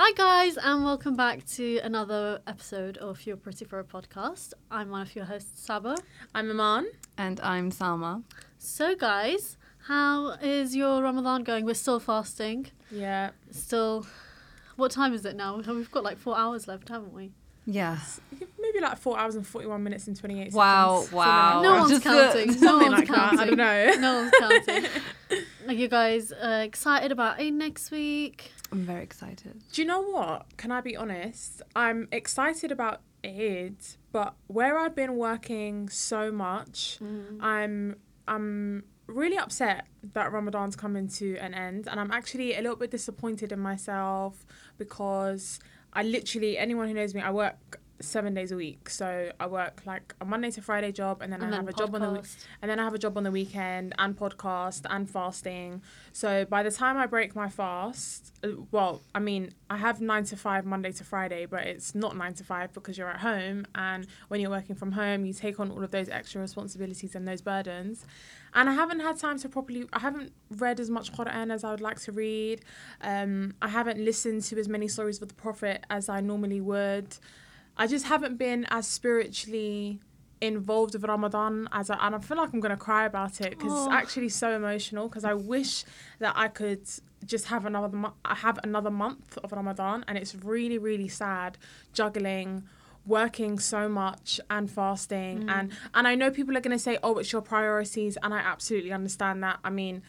Hi, guys, and welcome back to another episode of Your Pretty for a Podcast. I'm one of your hosts, Saba. I'm Iman. And I'm Salma. So, guys, how is your Ramadan going? We're still fasting. Yeah. Still, what time is it now? We've got like four hours left, haven't we? Yeah. Maybe like four hours and 41 minutes and 28 Wow, seconds. wow. No one's just a- counting. No Something one's like that. counting. I don't know. No one's counting. Are you guys uh, excited about Eid next week? I'm very excited. Do you know what? Can I be honest? I'm excited about it, but where I've been working so much, Mm. I'm I'm really upset that Ramadan's coming to an end, and I'm actually a little bit disappointed in myself because I literally anyone who knows me, I work seven days a week. So I work like a Monday to Friday job, and then And I then have a job on the podcast. and then I have a job on the weekend and podcast and fasting. So by the time I break my fast, uh, well, I mean, I have nine to five Monday to Friday, but it's not nine to five because you're at home. And when you're working from home, you take on all of those extra responsibilities and those burdens. And I haven't had time to properly, I haven't read as much Quran as I would like to read. Um, I haven't listened to as many stories of the Prophet as I normally would. I just haven't been as spiritually involved with Ramadan as I, and I feel like I'm gonna cry about it because Oh. it's actually so emotional. Because I wish that I could just have another mo- I have another month of Ramadan, and it's really really sad juggling working so much and fasting mm. and and I know people are gonna say oh it's your priorities and I absolutely understand that. I mean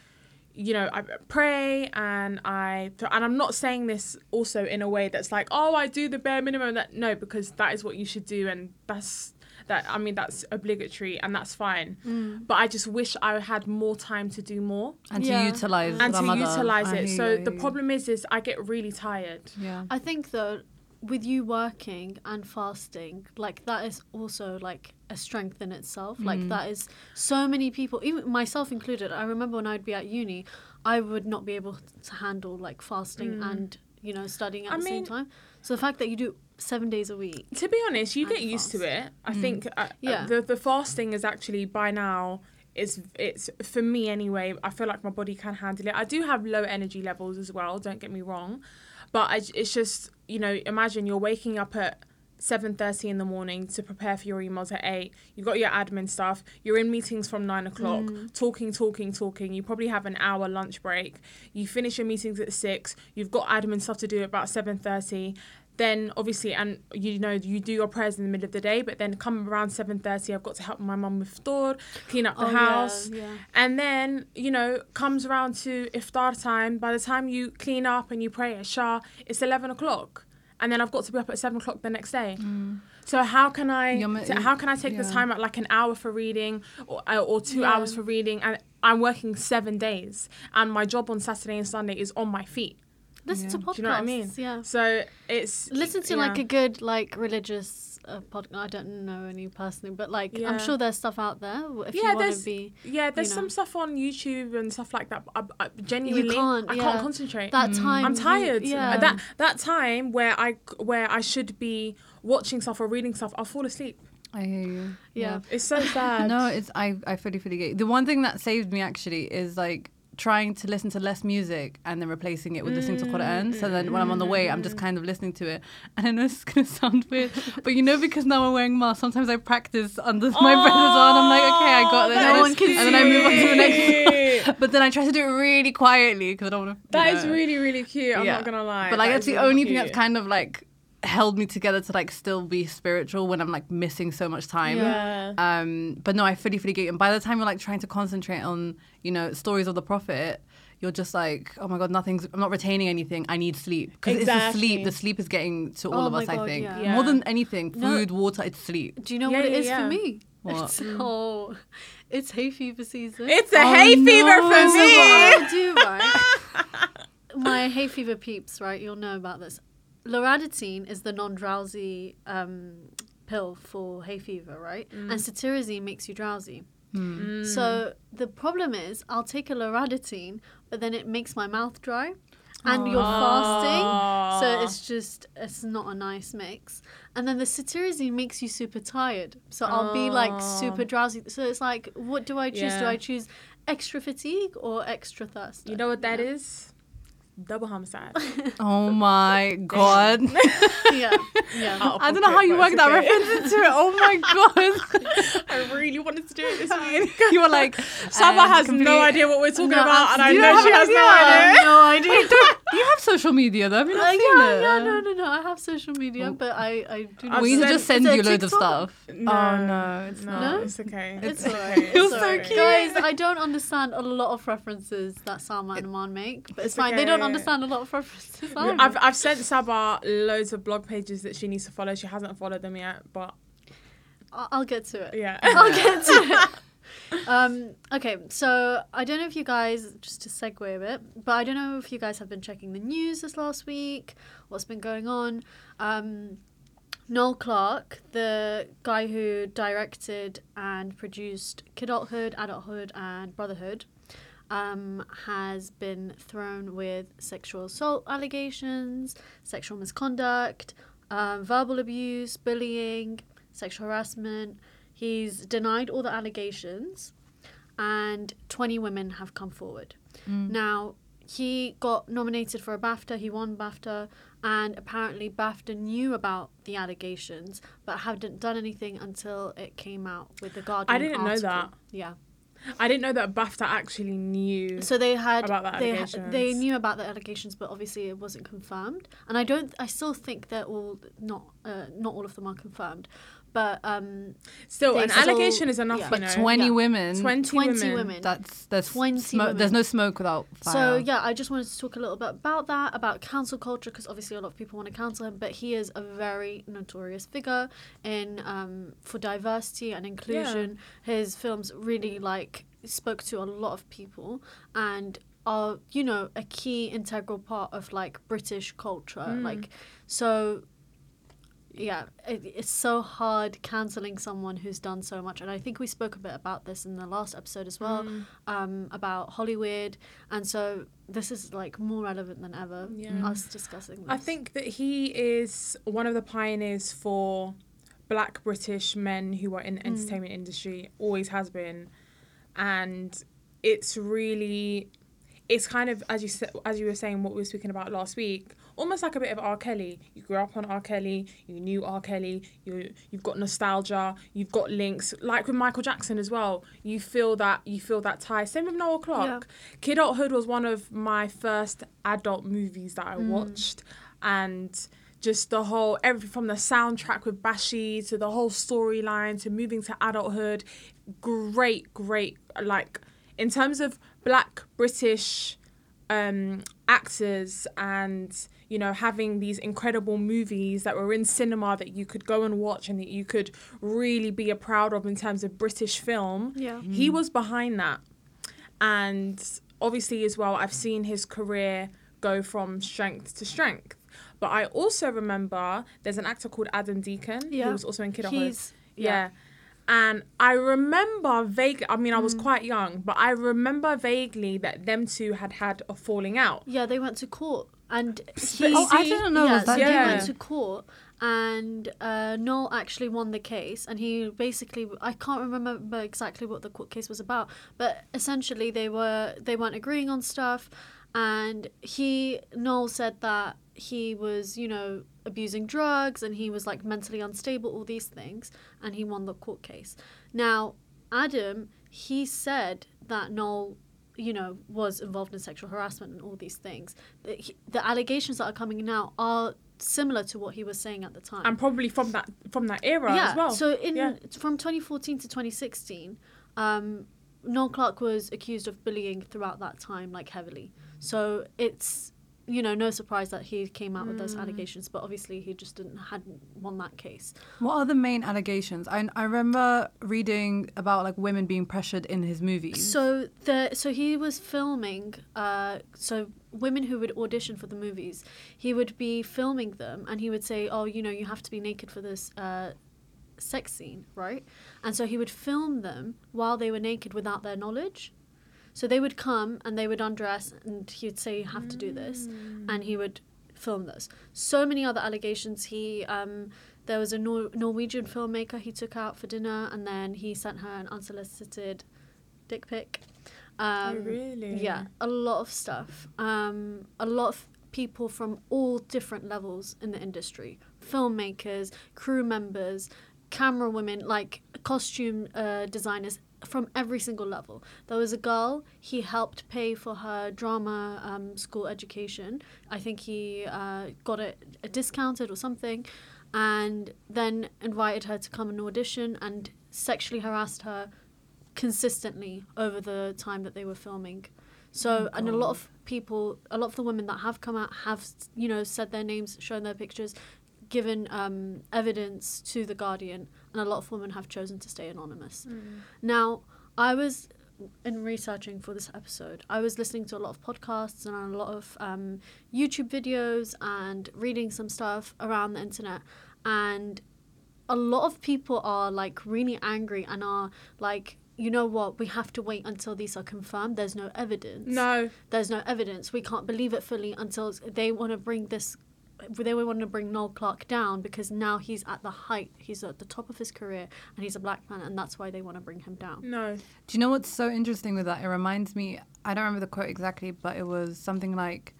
you know, I pray and I and I'm not saying this also in a way that's like, oh, I do the bare minimum. That no, because that is what you should do, and that's that. I mean, that's obligatory and that's fine. Mm. But I just wish I had more time to do more And Yeah. to utilize and Ramadan. to utilize I it. hear So you, the you. problem is, is I get really tired. Yeah. I think though, with you working and fasting, like that is also like a strength in itself. Like Mm. that is so many people, even myself included. I remember when I'd be at uni, I would not be able to handle like fasting Mm. and you know studying at I the same time. So the fact that you do seven days a week, To be honest, you And get used to it. I Mm. think uh, Yeah. uh, the the fasting is actually by now is it's for me anyway. I feel like my body can handle it. I do have low energy levels as well. Don't get me wrong, but I, it's just you know imagine you're waking up at. 7.30 in the morning to prepare for your emails at 8 you've got your admin stuff. You're in meetings from 9 o'clock. Mm. talking talking talking. You probably have an hour lunch break. You finish your meetings at 6 you've got admin stuff to do at about 7.30 then obviously and you know you do your prayers in the middle of the day but then come around 7.30 i've got to help my mum with store clean up the Oh, house yeah, yeah. and then you know comes around to iftar time by the time you clean up and you pray Isha it's 11 o'clock and then i've got to be up at 7 o'clock the next day Mm. so how can I so how can I take the time at like an hour for reading or uh, or two Yeah. hours for reading and I'm working seven days and my job on Saturday and Sunday is on my feet. Listen Yeah. to podcasts. Do you know what I mean? Yeah. So it's Listen to yeah. like a good like religious uh, podcast. I don't know any personally, but like Yeah. I'm sure there's stuff out there if Yeah, you there's- be yeah. There's you some stuff on YouTube and stuff like that. But I, I, genuinely, can't, I yeah. can't concentrate. that Mm. time. I'm you- tired. yeah. That that time where I where I should be watching stuff or reading stuff, I'll fall asleep. I hear you. Yeah. It's so sad. No, it's I I fully fully get. you. The one thing that saved me actually is like trying to listen to less music and then replacing it with listening to Quran. So then when I'm on the way, I'm just mm. kind of listening to it. And I know this is gonna sound weird, but you know because now I'm wearing mask, sometimes I practice under my breath as well. And I'm like, okay, I got this. No one can and then I move on to the next. cute. But then I try to do it really quietly because I don't want to. That is really really cute. I'm Yeah. not gonna lie. But like That that's the really only thing that's kind of like held me together to like still be spiritual when I'm like missing so much time. Yeah. Um, but no, I fully, fully get you. And by the time you're like trying to concentrate on, you know, stories of the prophet, you're just like, oh my god, nothing's. I'm not retaining anything. I need sleep because it's the sleep. The sleep is getting to all Oh of my us. I think yeah. Yeah. more than anything, No. food, water, it's sleep. Do you know Yeah, what it is yeah, for me? What? It's, oh, it's hay fever season. It's a Oh, hay fever no. for So what me. I'll do, right? My hay fever peeps, right? You'll know about this. Loratadine is the non-drowsy um, pill for hay fever, right? Mm. And cetirizine makes you drowsy. Hmm. So the problem is, I'll take a loratadine, but then it makes my mouth dry, and you're fasting, so it's just it's not a nice mix. And then the cetirizine makes you super tired, so I'll be like super Oh. drowsy. So it's like, what do I choose? Do I choose extra fatigue or extra thirst? You know what that is? Double homicide. Oh my god. yeah, yeah. Out I don't know how you work worked that okay. reference into it. Oh my god. I really wanted to do it this week. you were like, Saba um, has complete- no idea what we're talking No, about, and I know she has an no idea. idea. no idea. you have social media though. Have you Uh, seen yeah, it? yeah, no, no, no. I have social media, Oh. but I, I do not. We need to just send you loads of stuff. No, Oh no, it's no, not. It's okay. It's okay. alright. It's so alright. cute. Guys, I don't understand a lot of references that Salma and Iman make, but it's, It's fine. They don't okay. Understand a lot of references. I've, I've sent Saba loads of blog pages that she needs to follow. She hasn't followed them yet, but I'll get to it. yeah. I'll get to it. Um, okay, so I don't know if you guys, just to segue a bit, but I don't know if you guys have been checking the news this last week, what's been going on. Um, Noel Clarke, the guy who directed and produced Kidulthood, Adulthood, and Brotherhood, um, has been thrown with sexual assault allegations, sexual misconduct, um, verbal abuse, bullying, sexual harassment. He's denied all the allegations, and 20 women have come forward. Mm. Now, he got nominated for a BAFTA, he won BAFTA, and apparently BAFTA knew about the allegations but hadn't done anything until it came out with the Guardian. I didn't know that. Yeah. I didn't know that BAFTA actually knew. So they had About the they, ha- allegations. they knew about the allegations, but obviously it wasn't confirmed. And I don't. I still think they're all not. Uh, not all of them are confirmed, but um, Still, an still- allegation is enough, yeah. you But know. 20 Yeah. women. 20, 20 women. women. That's there's 20 smoke. There's no smoke without fire. So yeah, I just wanted to talk a little bit about that, about cancel culture, because obviously a lot of people want to cancel him, but he is a very notorious figure in um, for diversity and inclusion. His films really like spoke to a lot of people and are you know a key integral part of like British culture. Mm. Like so. Yeah, it, it's so hard canceling someone who's done so much, and I think we spoke a bit about this in the last episode as well Mm. um, about Hollywood, and so this is like more relevant than ever. Yeah. Us discussing this. I think that he is one of the pioneers for black British men who are in the Mm. entertainment industry, always has been. And it's really it's kind of as you as you were saying what we were speaking about last week, almost like a bit of R. Kelly. You grew up on R. Kelly, you knew R. Kelly, you you've got nostalgia, you've got links. Like with Michael Jackson as well. You feel that you feel that tie. Same with Noel Clarke. Kid Adulthood was one of my first adult movies that I Mm. watched and just the whole everything from the soundtrack with Bashy to the whole storyline to moving to adulthood great great like in terms of black british um actors and you know having these incredible movies that were in cinema that you could go and watch and that you could really be a proud of in terms of british film Yeah. he was behind that and obviously as well i've seen his career go from strength to strength but i also remember there's an actor called adam deacon Yeah. who was also in kidulthood he's yeah. And I remember vaguely, I mean, I Mm. was quite young, but I remember vaguely that them two had had a falling out. yeah. They went to court, and he, Oh, I didn't know it Yeah, that so they went to court, and uh, Noel actually won the case, and he basically I can't remember exactly what the court case was about, but essentially they were they weren't agreeing on stuff, and he Noel said that he was you know abusing drugs and he was like mentally unstable all these things and he won the court case now adam he said that noel you know was involved in sexual harassment and all these things the, he- the allegations that are coming now are similar to what he was saying at the time And probably from that from that era yeah as well. so in Yeah. from 2014 to 2016 um noel clarke was accused of bullying throughout that time like heavily so it's you know no surprise that he came out with those Mm. allegations but obviously he just didn't hadn't won that case What are the main allegations? I, I remember reading about like women being pressured in his movies. So the so he was filming. Uh, so women who would audition for the movies, he would be filming them, and he would say, "Oh, you know, you have to be naked for this uh, sex scene, right?" And so he would film them while they were naked without their knowledge. So they would come and they would undress, and he would say, "You have to do this," and he would film this. So many other allegations. He um, there was a Nor- Norwegian filmmaker he took out for dinner, and then he sent her an unsolicited dick pic. Um, oh, really? Yeah, a lot of stuff. Um, a lot of people from all different levels in the industry filmmakers, crew members, camera women, like costume uh, designers from every single level. There was a girl, he helped pay for her drama um, school education. I think he uh, got it discounted or something, and then invited her to come and audition and sexually harassed her consistently over the time that they were filming. So, and a lot of people, a lot of the women that have come out have, you know, said their names, shown their pictures, given um, evidence to the Guardian, and a lot of women have chosen to stay anonymous. Now, I was in researching for this episode, I was listening to a lot of podcasts and a lot of um, YouTube videos and reading some stuff around the internet, and a lot of people are like really angry and are like. You know what? We have to wait until these are confirmed. There's no evidence No. there's no evidence. We can't believe it fully until they want to bring this. They were wanting to bring Noel Clarke down because now he's at the height. He's at the top of his career, and he's a black man, and that's why they want to bring him down. No. Do you know what's so interesting with that? It reminds me, I don't remember the quote exactly, but it was something like,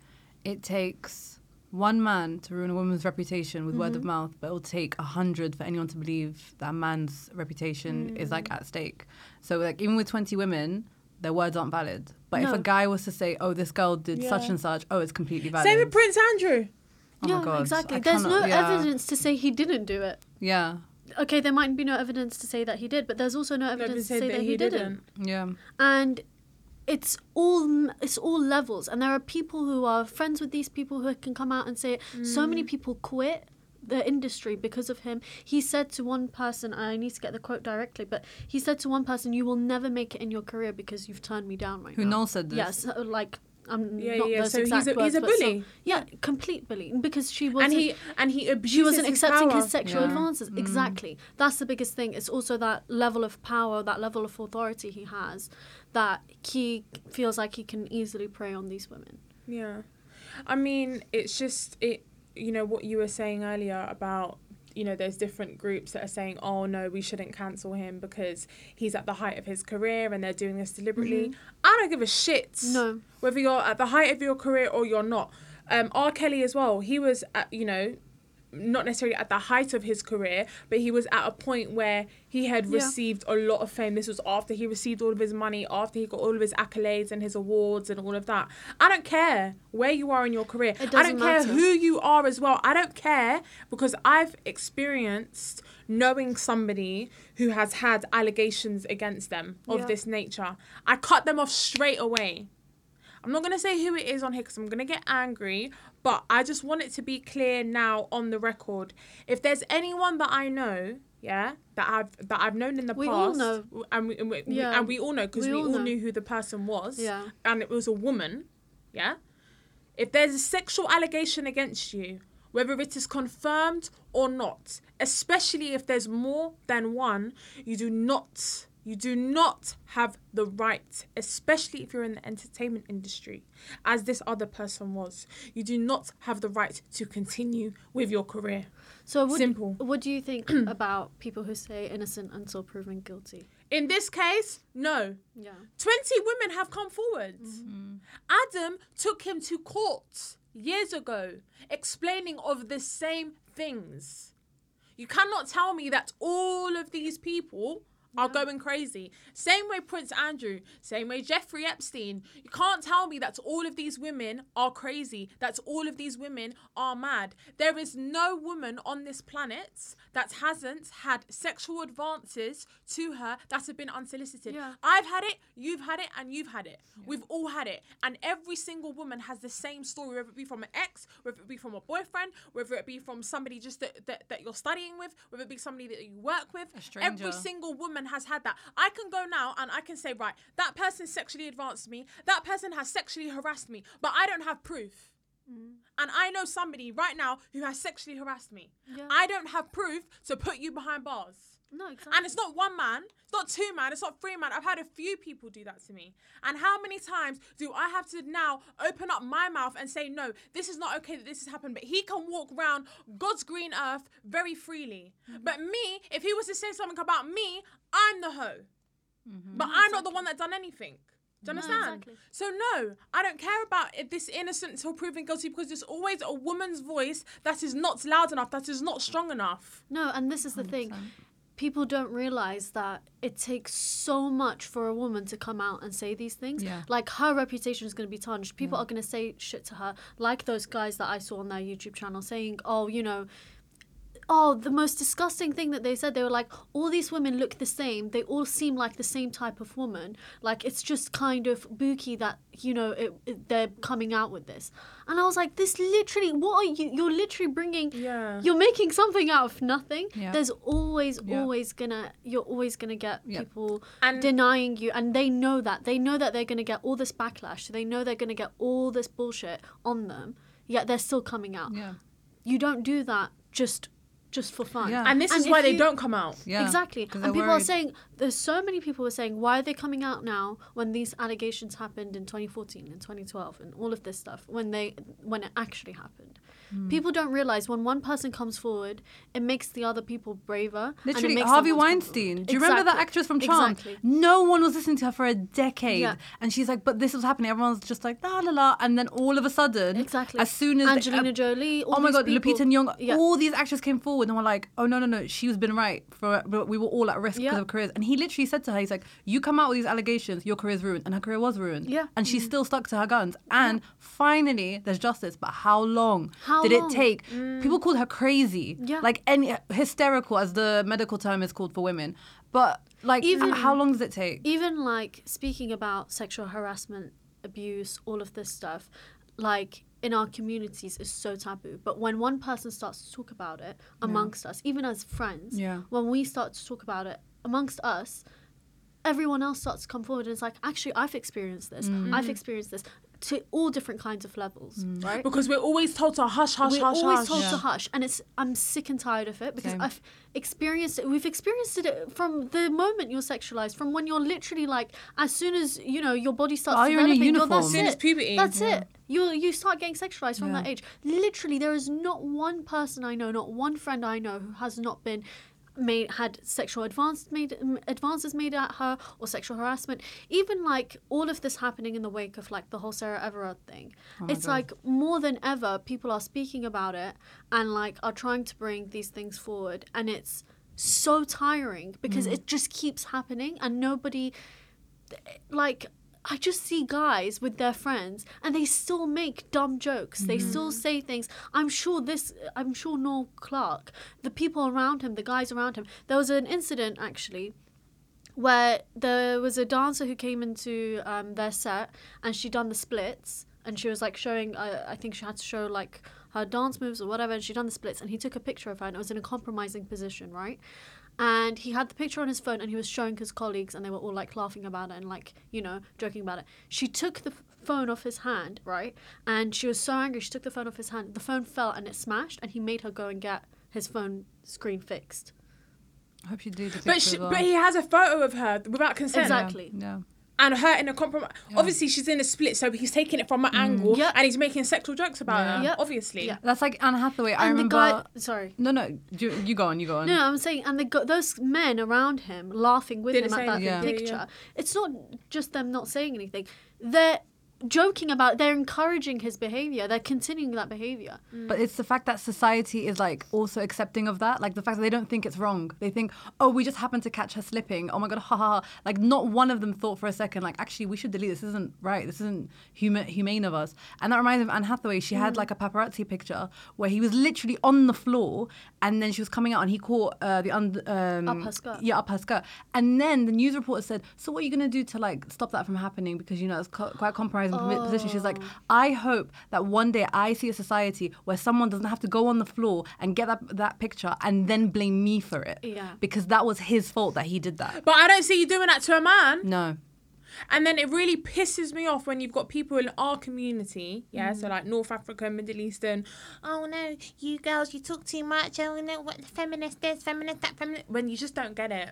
it takes one man to ruin a woman's reputation with word of mm-hmm. mouth, but it will take a hundred for anyone to believe that a man's reputation is like mm. at stake. So like even with 20 women, their words aren't valid. But if a guy was to say, oh, this girl did such and such, oh, it's completely valid. Same with Prince Andrew. Oh yeah, my God, exactly. I There's no yeah. evidence to say he didn't do it. Yeah, Okay, there might be no evidence to say that he did, but there's also no evidence to say that, he, didn't. yeah. and it's all it's all levels and there are people who are friends with these people who can come out and say it. so Mm. many people quit the industry because of him he said to one person i need to get the quote directly but he said to one person you will never make it in your career because you've turned me down right Who now Noel said this? yes like I'm Yeah, not yeah. those So he's exact a, he's a but some- bully. yeah complete bully because she wasn't and he and he abuses she wasn't his accepting power. his sexual Yeah. advances. Mm. Exactly. That's the biggest thing. It's also that level of power, that level of authority he has, that he feels like he can easily prey on these women. Yeah. I mean, it's just it you know what you were saying earlier about you know there's different groups that are saying oh no we shouldn't cancel him because he's at the height of his career and they're doing this deliberately. I don't give a shit. No. Whether you're at the height of your career or you're not. Um R Kelly as well. He was at, you know not necessarily at the height of his career, but he was at a point where he had Yeah. received a lot of fame. This was after he received all of his money, after he got all of his accolades and his awards and all of that. I don't care where you are in your career. It I don't doesn't care matter. who you are as well. I don't care because I've experienced knowing somebody who has had allegations against them of Yeah. this nature. I cut them off straight away. I'm not gonna say who it is on here because I'm gonna get angry, but I just want it to be clear now on the record. If there's anyone that I know, yeah, that I've that I've known in the We all past, know. and we, and we, we- Yeah. and we all know because We we, all all know. knew who the person was, Yeah. and it was a woman, yeah. If there's a sexual allegation against you, whether it is confirmed or not, especially if there's more than one, you do not you do not have the right, especially if you're in the entertainment industry, as this other person was. You do not have the right to continue with your career. So what, Simple. what do you think about people who say innocent until proven guilty? In this case, no. Yeah. 20 women have come forward. Mm-hmm. Mm-hmm. Adam took him to court years ago, explaining of the same things. You cannot tell me that all of these people are going crazy. Same way Prince Andrew, same way Jeffrey Epstein. You can't tell me that all of these women are crazy, that all of these women are mad. There is no woman on this planet that hasn't had sexual advances to her that have been unsolicited. Yeah. I've had it, you've had it, and you've had it. We've all had it. And every single woman has the same story, whether it be from an ex, whether it be from a boyfriend, whether it be from somebody just that, that, that you're studying with, whether it be somebody that you work with. Every single woman has had that. I can go now and I can say, right, that person sexually advanced me, that person has sexually harassed me, but I don't have proof. Mm. And I know somebody right now who has sexually harassed me. Yeah. I don't have proof to put you behind bars. No, exactly. And it's not one man, it's not two man, it's not three man. I've had a few people do that to me. And how many times do I have to now open up my mouth and say, no, this is not okay that this has happened? But he can walk around God's green earth very freely. Mm-hmm. But me, if he was to say something about me, I'm the hoe. Mm-hmm. But I'm not the one that done anything. Do you No, understand? exactly. So no, I don't care about if this innocent until proven guilty because there's always a woman's voice that is not loud enough, that is not strong enough. No, and this is the thing. People don't realize that it takes so much for a woman to come out and say these things. Yeah. Like her reputation is going to be tarnished. People are going to say shit to her, like those guys that I saw on their YouTube channel saying, "Oh, you know, oh, the most disgusting thing that they said. They were like, all these women look the same. They all seem like the same type of woman. Like it's just kind of booky that you know it, it- they're coming out with this." And I was like, "This literally, what are you? You're literally bringing." Yeah. You're making something out of nothing. Yeah. There's always, Yeah. always gonna, you're always gonna get Yeah. people And- denying you, and they know that. They know that they're gonna get all this backlash. They know they're gonna get all this bullshit on them. Yet they're still coming out. Yeah. You don't do that just, just for fun. Yeah. And this And is why they you- don't come out. Yeah. Exactly. 'cause And they're people are saying there's so many people were saying why are they coming out now when these allegations happened in 2014 and 2012 and all of this stuff when they when it actually happened. Hmm. People don't realize when one person comes forward, it makes the other people braver. Literally, Harvey Weinstein. Do you remember that actress from Charmed? Exactly. No one was listening to her for a decade. Yeah. And she's like, but this was happening. Everyone's just like, la la la. And then all of a sudden, Exactly. as soon as. the- Angelina Jolie. All oh my god, people, Lupita Nyong'o, Yeah. all these actors came forward and were like, "Oh no, no, no, she was been right for we were all at risk Yeah. because of careers." And he literally said to her, "He's like, you come out with these allegations, your career's ruined," and her career was ruined. Yeah. and she still stuck to her guns. And finally, there's justice. But how long How did long? it take? People called her crazy, Yeah. like any hysterical, as the medical term is called for women. But like, Even- how long does it take? even like speaking about sexual harassment, abuse, all of this stuff, like in our communities is so taboo. But when one person starts to talk about it amongst us, even as friends, Yeah. when we start to talk about it amongst us, everyone else starts to come forward and it's like, actually, I've experienced this. Mm. I've experienced this to all different kinds of levels, mm. right? Because we're always told to hush, hush, We're hush, We're always hush. told Yeah. to hush, and it's I'm sick and tired of it because Same. I've experienced it. We've experienced it from the moment you're sexualized, from when you're literally like, as soon as you know your body starts Oh, you're in a developing, you're- uniform. that's As soon it. as puberty, That's yeah. it. You you start getting sexualized from Yeah. that age. Literally, there is not one person I know, not one friend I know who has not been made had sexual advance made advances made at her or sexual harassment even like all of this happening in the wake of like the whole sarah everard thing Oh it's God. like more than ever people are speaking about it and like are trying to bring these things forward and it's so tiring because Mm. it just keeps happening and nobody like I just see guys with their friends and they still make dumb jokes. They Mm-hmm. still say things. I'm sure this I'm sure Noel Clarke, the people around him, the guys around him. There was an incident actually where there was a dancer who came into um, their set and she done the splits and she was like showing uh, I think she had to show like her dance moves or whatever and she done the splits and he took a picture of her and it was in a compromising position right and he had the picture on his phone and he was showing his colleagues and they were all like laughing about it and like you know joking about it she took the phone off his hand right and she was so angry she took the phone off his hand the phone fell and it smashed and he made her go and get his phone screen fixed I hope you do the But she, as well. but he has a photo of her without consent. Exactly. Yeah. And her in a compromise. Obviously, she's in a split, so he's taking it from an mm. angle Yep. and he's making sexual jokes about Yeah. her. Yep. Obviously. Yeah. That's like Anne Hathaway. I and the remember. guy sorry No, no, you, you go on, you go on. No, I'm saying, and the go- those men around him laughing with Didn't him at that. Yeah. picture. Yeah, It's not just them not saying anything; they're joking about. They're encouraging his behavior. They're continuing that behavior. But it's the fact that society is like also accepting of that. Like the fact that they don't think it's wrong. They think, oh, we just happened to catch her slipping. Oh my god, ha ha. ha. Like not one of them thought for a second, like actually we should delete this. This isn't right. This isn't huma- humane of us. And that reminds me of Anne Hathaway. She had like a paparazzi picture where he was literally on the floor, and then she was coming out, and he caught uh, the under um, Up her skirt. Yeah, up her skirt. And then the news reporter said, so what are you gonna do to like stop that from happening? Because you know it's co- quite compromising posi- position. She's like, Oh. I hope that one day I see a society where someone doesn't have to go on the floor and get that, that picture and then blame me for it. Yeah. Because that was his fault that he did that. But I don't see you doing that to a man. No. And then it really pisses me off when you've got people in our community, yeah, Mm. so like North Africa, Middle Eastern. Oh no, you girls, you talk too much. Oh no, what the feminist this, feminist that, feminist. When you just don't get it.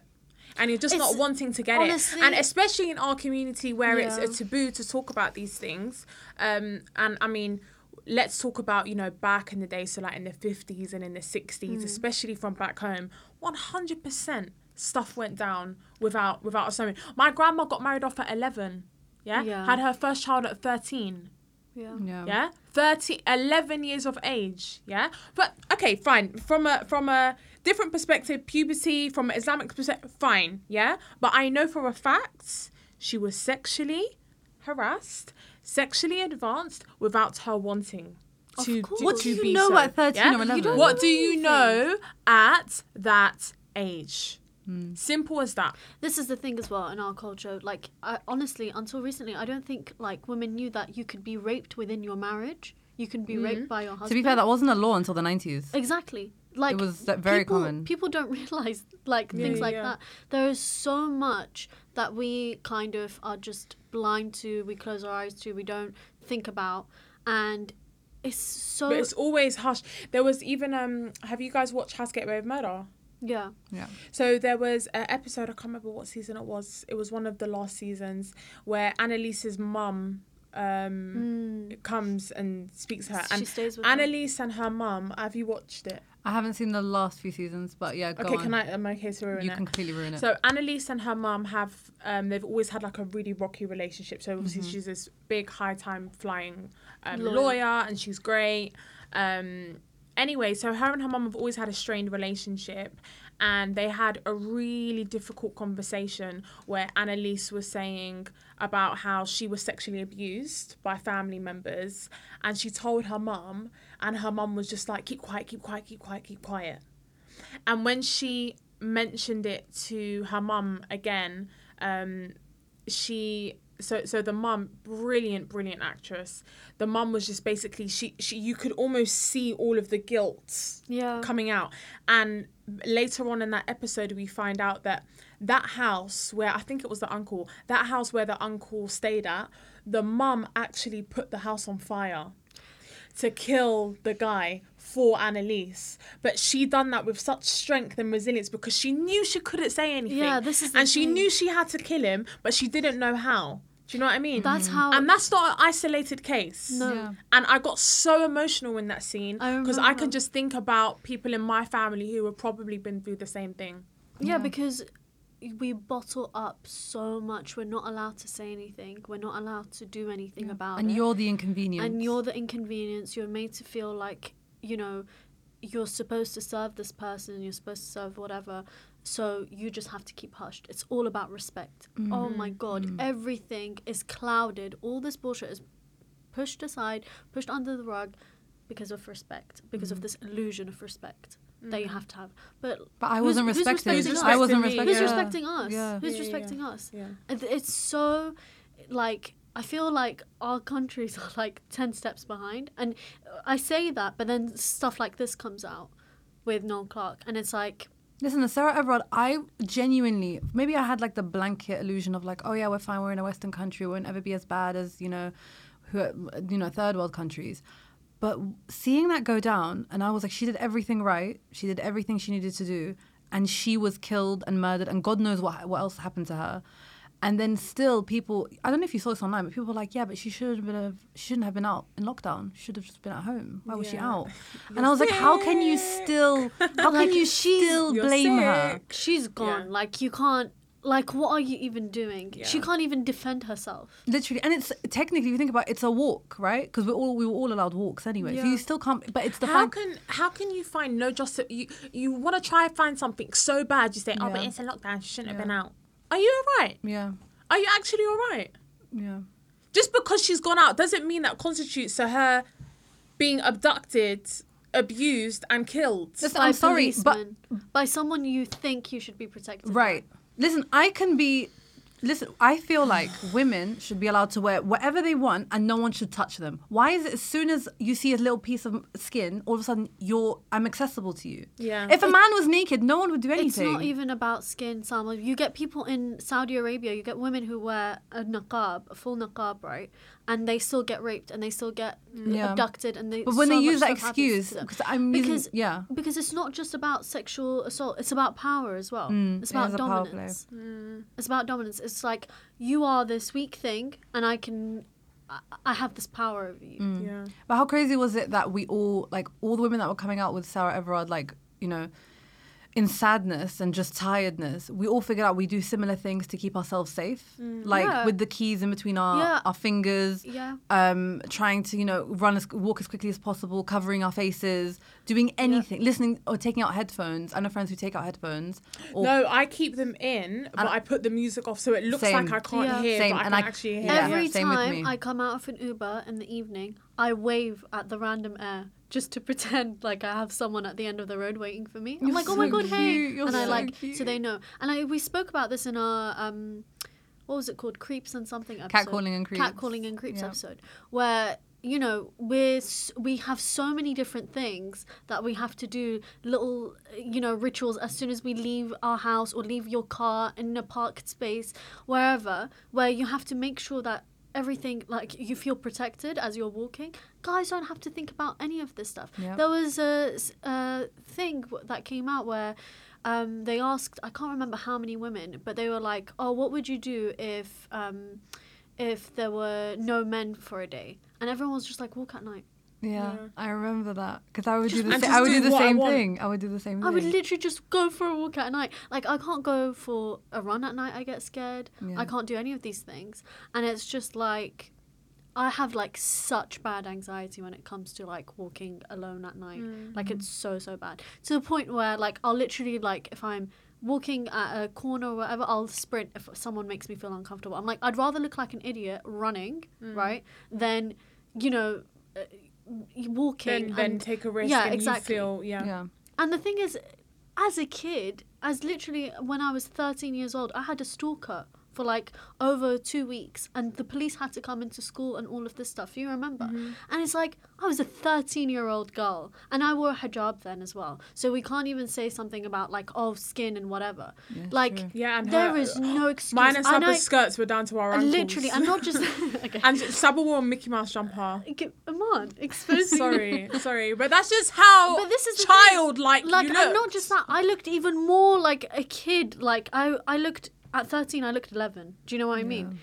And you're just It's- not wanting to get honestly- it. And especially in our community where it's a taboo to talk about these things. Um, and I mean, let's talk about, you know, back in the day, so like in the 50s and in the 60s, especially from back home, 100% stuff went down without without a ceremony. My grandma got married off at 11. yeah, Yeah. had her first child at 13. Yeah. Yeah. yeah 30 11 years of age yeah but okay fine from a from a different perspective puberty from an islamic perspective fine yeah but i know for a fact she was sexually harassed sexually advanced without her wanting to, course. What do you know so, at 13 yeah? or 11? What do you know at that age Hmm. simple as that This is the thing as well in our culture. Like, I, honestly, until recently, I don't think like women knew that you could be raped within your marriage. You can be raped by your husband. To be fair, that wasn't a law until the 90s. Exactly. Like was, very people, common. People don't realize like Yeah, things like yeah. that. There is so much that we kind of are just blind to. We close our eyes to. We don't think about, and it's so but it's always hush there was even um have you guys watched How to Get Away with Murder yeah. Yeah. So there was an episode, I can't remember what season it was. It was one of the last seasons where Annalise's mum um, Mm. comes and speaks to her. She And stays with her. Annalise and her mum, have you watched it? I haven't seen the last few seasons, but yeah, go okay, on. can I? Am I okay to ruin you it? You can completely ruin it. So Annalise and her mum have um, they've always had like a really rocky relationship. So obviously Mm-hmm. she's this big high time flying um, Lawyer. lawyer. and she's great. Um, anyway, so her and her mum have always had a strained relationship, and they had a really difficult conversation where Annalise was saying about how she was sexually abused by family members, and she told her mum, and her mum was just like, "Keep quiet, keep quiet, keep quiet, keep quiet." And when she mentioned it to her mum again, um, she so so the mum, brilliant, brilliant actress. The mum was just basically she she you could almost see all of the guilt Yeah. coming out. And later on in that episode, we find out that that house where I think it was the uncle, that house where the uncle stayed at, the mum actually put the house on fire to kill the guy for Annalise. But she done that with such strength and resilience because she knew she couldn't say anything. Yeah, this is the and she thing. knew she had to kill him, but she didn't know how. Do you know what I mean? That's mm. how. and that's not an isolated case. no. Yeah. And I got so emotional in that scene because I remember. can just think about people in my family who have probably been through the same thing. Yeah, Yeah. because we bottle up so much. We're not allowed to say anything. We're not allowed to do anything about and it. And you're the inconvenience. and you're the inconvenience. You're made to feel like you know you're supposed to serve this person. You're supposed to serve whatever. So you just have to keep hushed. It's all about respect. Oh mm-hmm. my god, mm-hmm. everything is clouded. All this bullshit is pushed aside, pushed under the rug because of respect, because of mm-hmm. this illusion of respect that you have to have. But but I wasn't who's respected. respecting I wasn't Who's respected. Who's yeah. respecting us? Yeah. Who's Yeah, yeah, respecting yeah. us? Yeah. It's so like I feel like our countries are like 10 steps behind. And I say that, but then stuff like this comes out with Noel Clarke. And it's like, Listen, the Sarah Everard, I genuinely, maybe I had like the blanket illusion of like, oh yeah, we're fine, we're in a Western country, we won't ever be as bad as, you know, who, you know, third world countries. But seeing that go down, and I was like, she did everything right, she did everything she needed to do, and she was killed and murdered, and God knows what what else happened to her. And then still, people, I don't know if you saw this online, but people were like, yeah, but she should have been, a, she shouldn't have been out in lockdown. She should have just been at home. Why was she Yeah. out? And I was like, how can you still, how can you still You're blame her? she's gone. Yeah. Like, you can't, like, what are you even doing? She can't even defend herself. Literally, and it's technically, if you think about it, it's a walk, right? Because we're all we were all allowed walks anyway. So you still can't. But it's the how fact. can how can you find no justice? You you want to try and find something so bad. You say, oh, but it's a lockdown. She shouldn't have been out. Are you alright? Yeah, Are you actually alright? yeah. Just because she's gone out doesn't mean that constitutes to her being abducted, abused, and killed. Listen, By I'm sorry, but by someone you think you should be protected. by. right. Listen, I can be. Listen, I feel like women should be allowed to wear whatever they want, and no one should touch them. Why is it as soon as you see a little piece of skin, all of a sudden you're I'm accessible to you? Yeah. If a man was naked, no one would do anything. It's not even about skin, Salma. You get people in Saudi Arabia, you get women who wear a niqab, a full niqab, right? And they still get raped and they still get Yeah. abducted and they but when so they use that stuff happens to excuse, because I'm using, Because- yeah. Because it's not just about sexual assault, it's about power as well. Mm, it's about is a power play. dominance. It's about dominance. It's like you are this weak thing and I can I, I have this power over you. Mm. yeah. But how crazy was it that we all like all the women that were coming out with Sarah Everard, like you know, in sadness and just tiredness, we all figure out we do similar things to keep ourselves safe. Like Yeah. with the keys in between our, Yeah. our fingers, Yeah. um, trying to, you know, run as walk as quickly as possible, covering our faces, doing anything, listening or taking out headphones. I know friends who take out headphones. Or No, I keep them in, but And- I put the music off so it looks Same. like I can't Yeah. hear, Same, but I and can I- actually hear. Yeah, Every same with time me. I come out of an Uber in the evening, I wave at the random air just to pretend like I have someone at the end of the road waiting for me. I'm You're like, oh my so god, hey, you're and I so like so they know. And I we spoke about this in our um, what was it called, creeps and something episode. Catcalling and Creeps. Catcalling and creeps Yeah. episode, where you know we're we have so many different things that we have to do little you know rituals as soon as we leave our house or leave your car in a parked space wherever where you have to make sure that everything like you feel protected as you're walking. Guys don't have to think about any of this stuff. Yeah. there was a thing that came out where um, they asked i can't remember how many women but they were like oh what would you do if um, if there were no men for a day? And everyone was just like walk at night Yeah, Yeah. I remember that because I would do the same. just I would do do the what I same thing. I would do the same I would literally just go for a walk at night. Like I can't go for a run at night. I get scared. Yeah. I can't do any of these things, and it's just like I have like such bad anxiety when it comes to like walking alone at night. Like it's so so bad to the point where like I'll literally like if I'm walking at a corner or whatever, I'll sprint if someone makes me feel uncomfortable. I'm like I'd rather look like an idiot running, right, than you know. Uh, walking Then, then and take a risk yeah, and exactly. you feel yeah. yeah. and the thing is, as a kid, as literally when I was 13 years old, I had a stalker for like over two weeks, and the police had to come into school and all of this stuff. You remember? Mm-hmm. And it's like I was a 13 year old girl, and I wore a hijab then as well. So we can't even say something about like oh skin and whatever. Yeah, like true. Yeah, and there her- is no excuse. Mine and And I- Saba's skirts were down to our ankles. literally, and not just okay. and Saba wore a Mickey Mouse jumper. Okay, Come on, exposing. sorry, sorry, but that's just how But this is the childlike like you and look. not just that i looked even more like a kid like i i looked at 13 i looked 11 do you know what i mean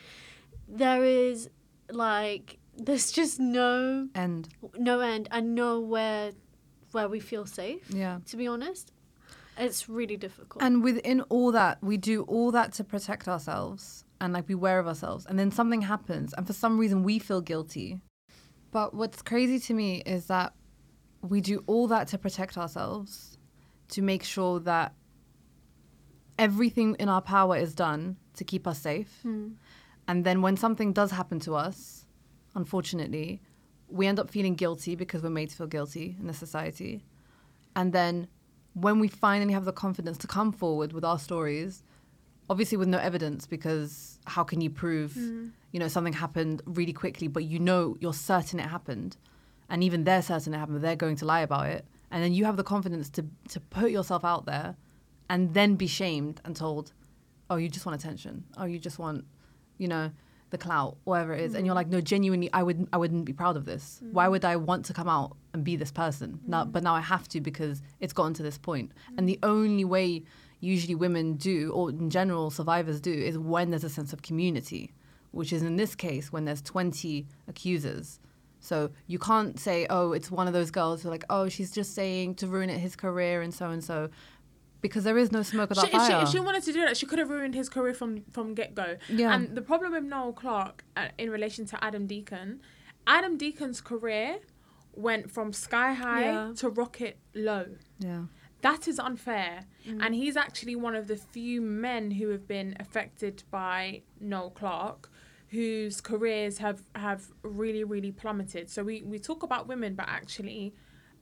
there is like there's just no end no end and nowhere where we feel safe yeah. to be honest it's really difficult And within all that, we do all that to protect ourselves and like beware of ourselves. And then something happens, and for some reason, we feel guilty. But what's crazy to me is that we do all that to protect ourselves, to make sure that everything in our power is done to keep us safe. Hmm. And then when something does happen to us, unfortunately, we end up feeling guilty because we're made to feel guilty in the society. And then when we finally have the confidence to come forward with our stories, obviously with no evidence, because how can you prove, you know, something happened really quickly, but you know you're certain it happened, and even they're certain it happened, but they're going to lie about it, and then you have the confidence to to put yourself out there, and then be shamed and told, oh, you just want attention, oh, you just want, you know, the clout, whatever it is, and you're like, no, genuinely, I would I wouldn't be proud of this. Mm. Why would I want to come out and be this person? Now, mm. but now I have to because it's gotten to this point. point, and the only way usually women do, or in general survivors do, is when there's a sense of community, which is in this case when there's 20 accusers. So you can't say, oh, it's one of those girls who are like, oh, she's just saying to ruin it his career and so and so, because there is no smoke without She, if, she, fire. if she wanted to do that, she could have ruined his career from from get go. Yeah. And the problem with Noel Clarke uh, in relation to Adam Deacon, Adam Deacon's career went from sky high Yeah. to rocket low. yeah. That is unfair. Mm. And he's actually one of the few men who have been affected by Noel Clarke whose careers have, have really, really plummeted. So we, we talk about women, but actually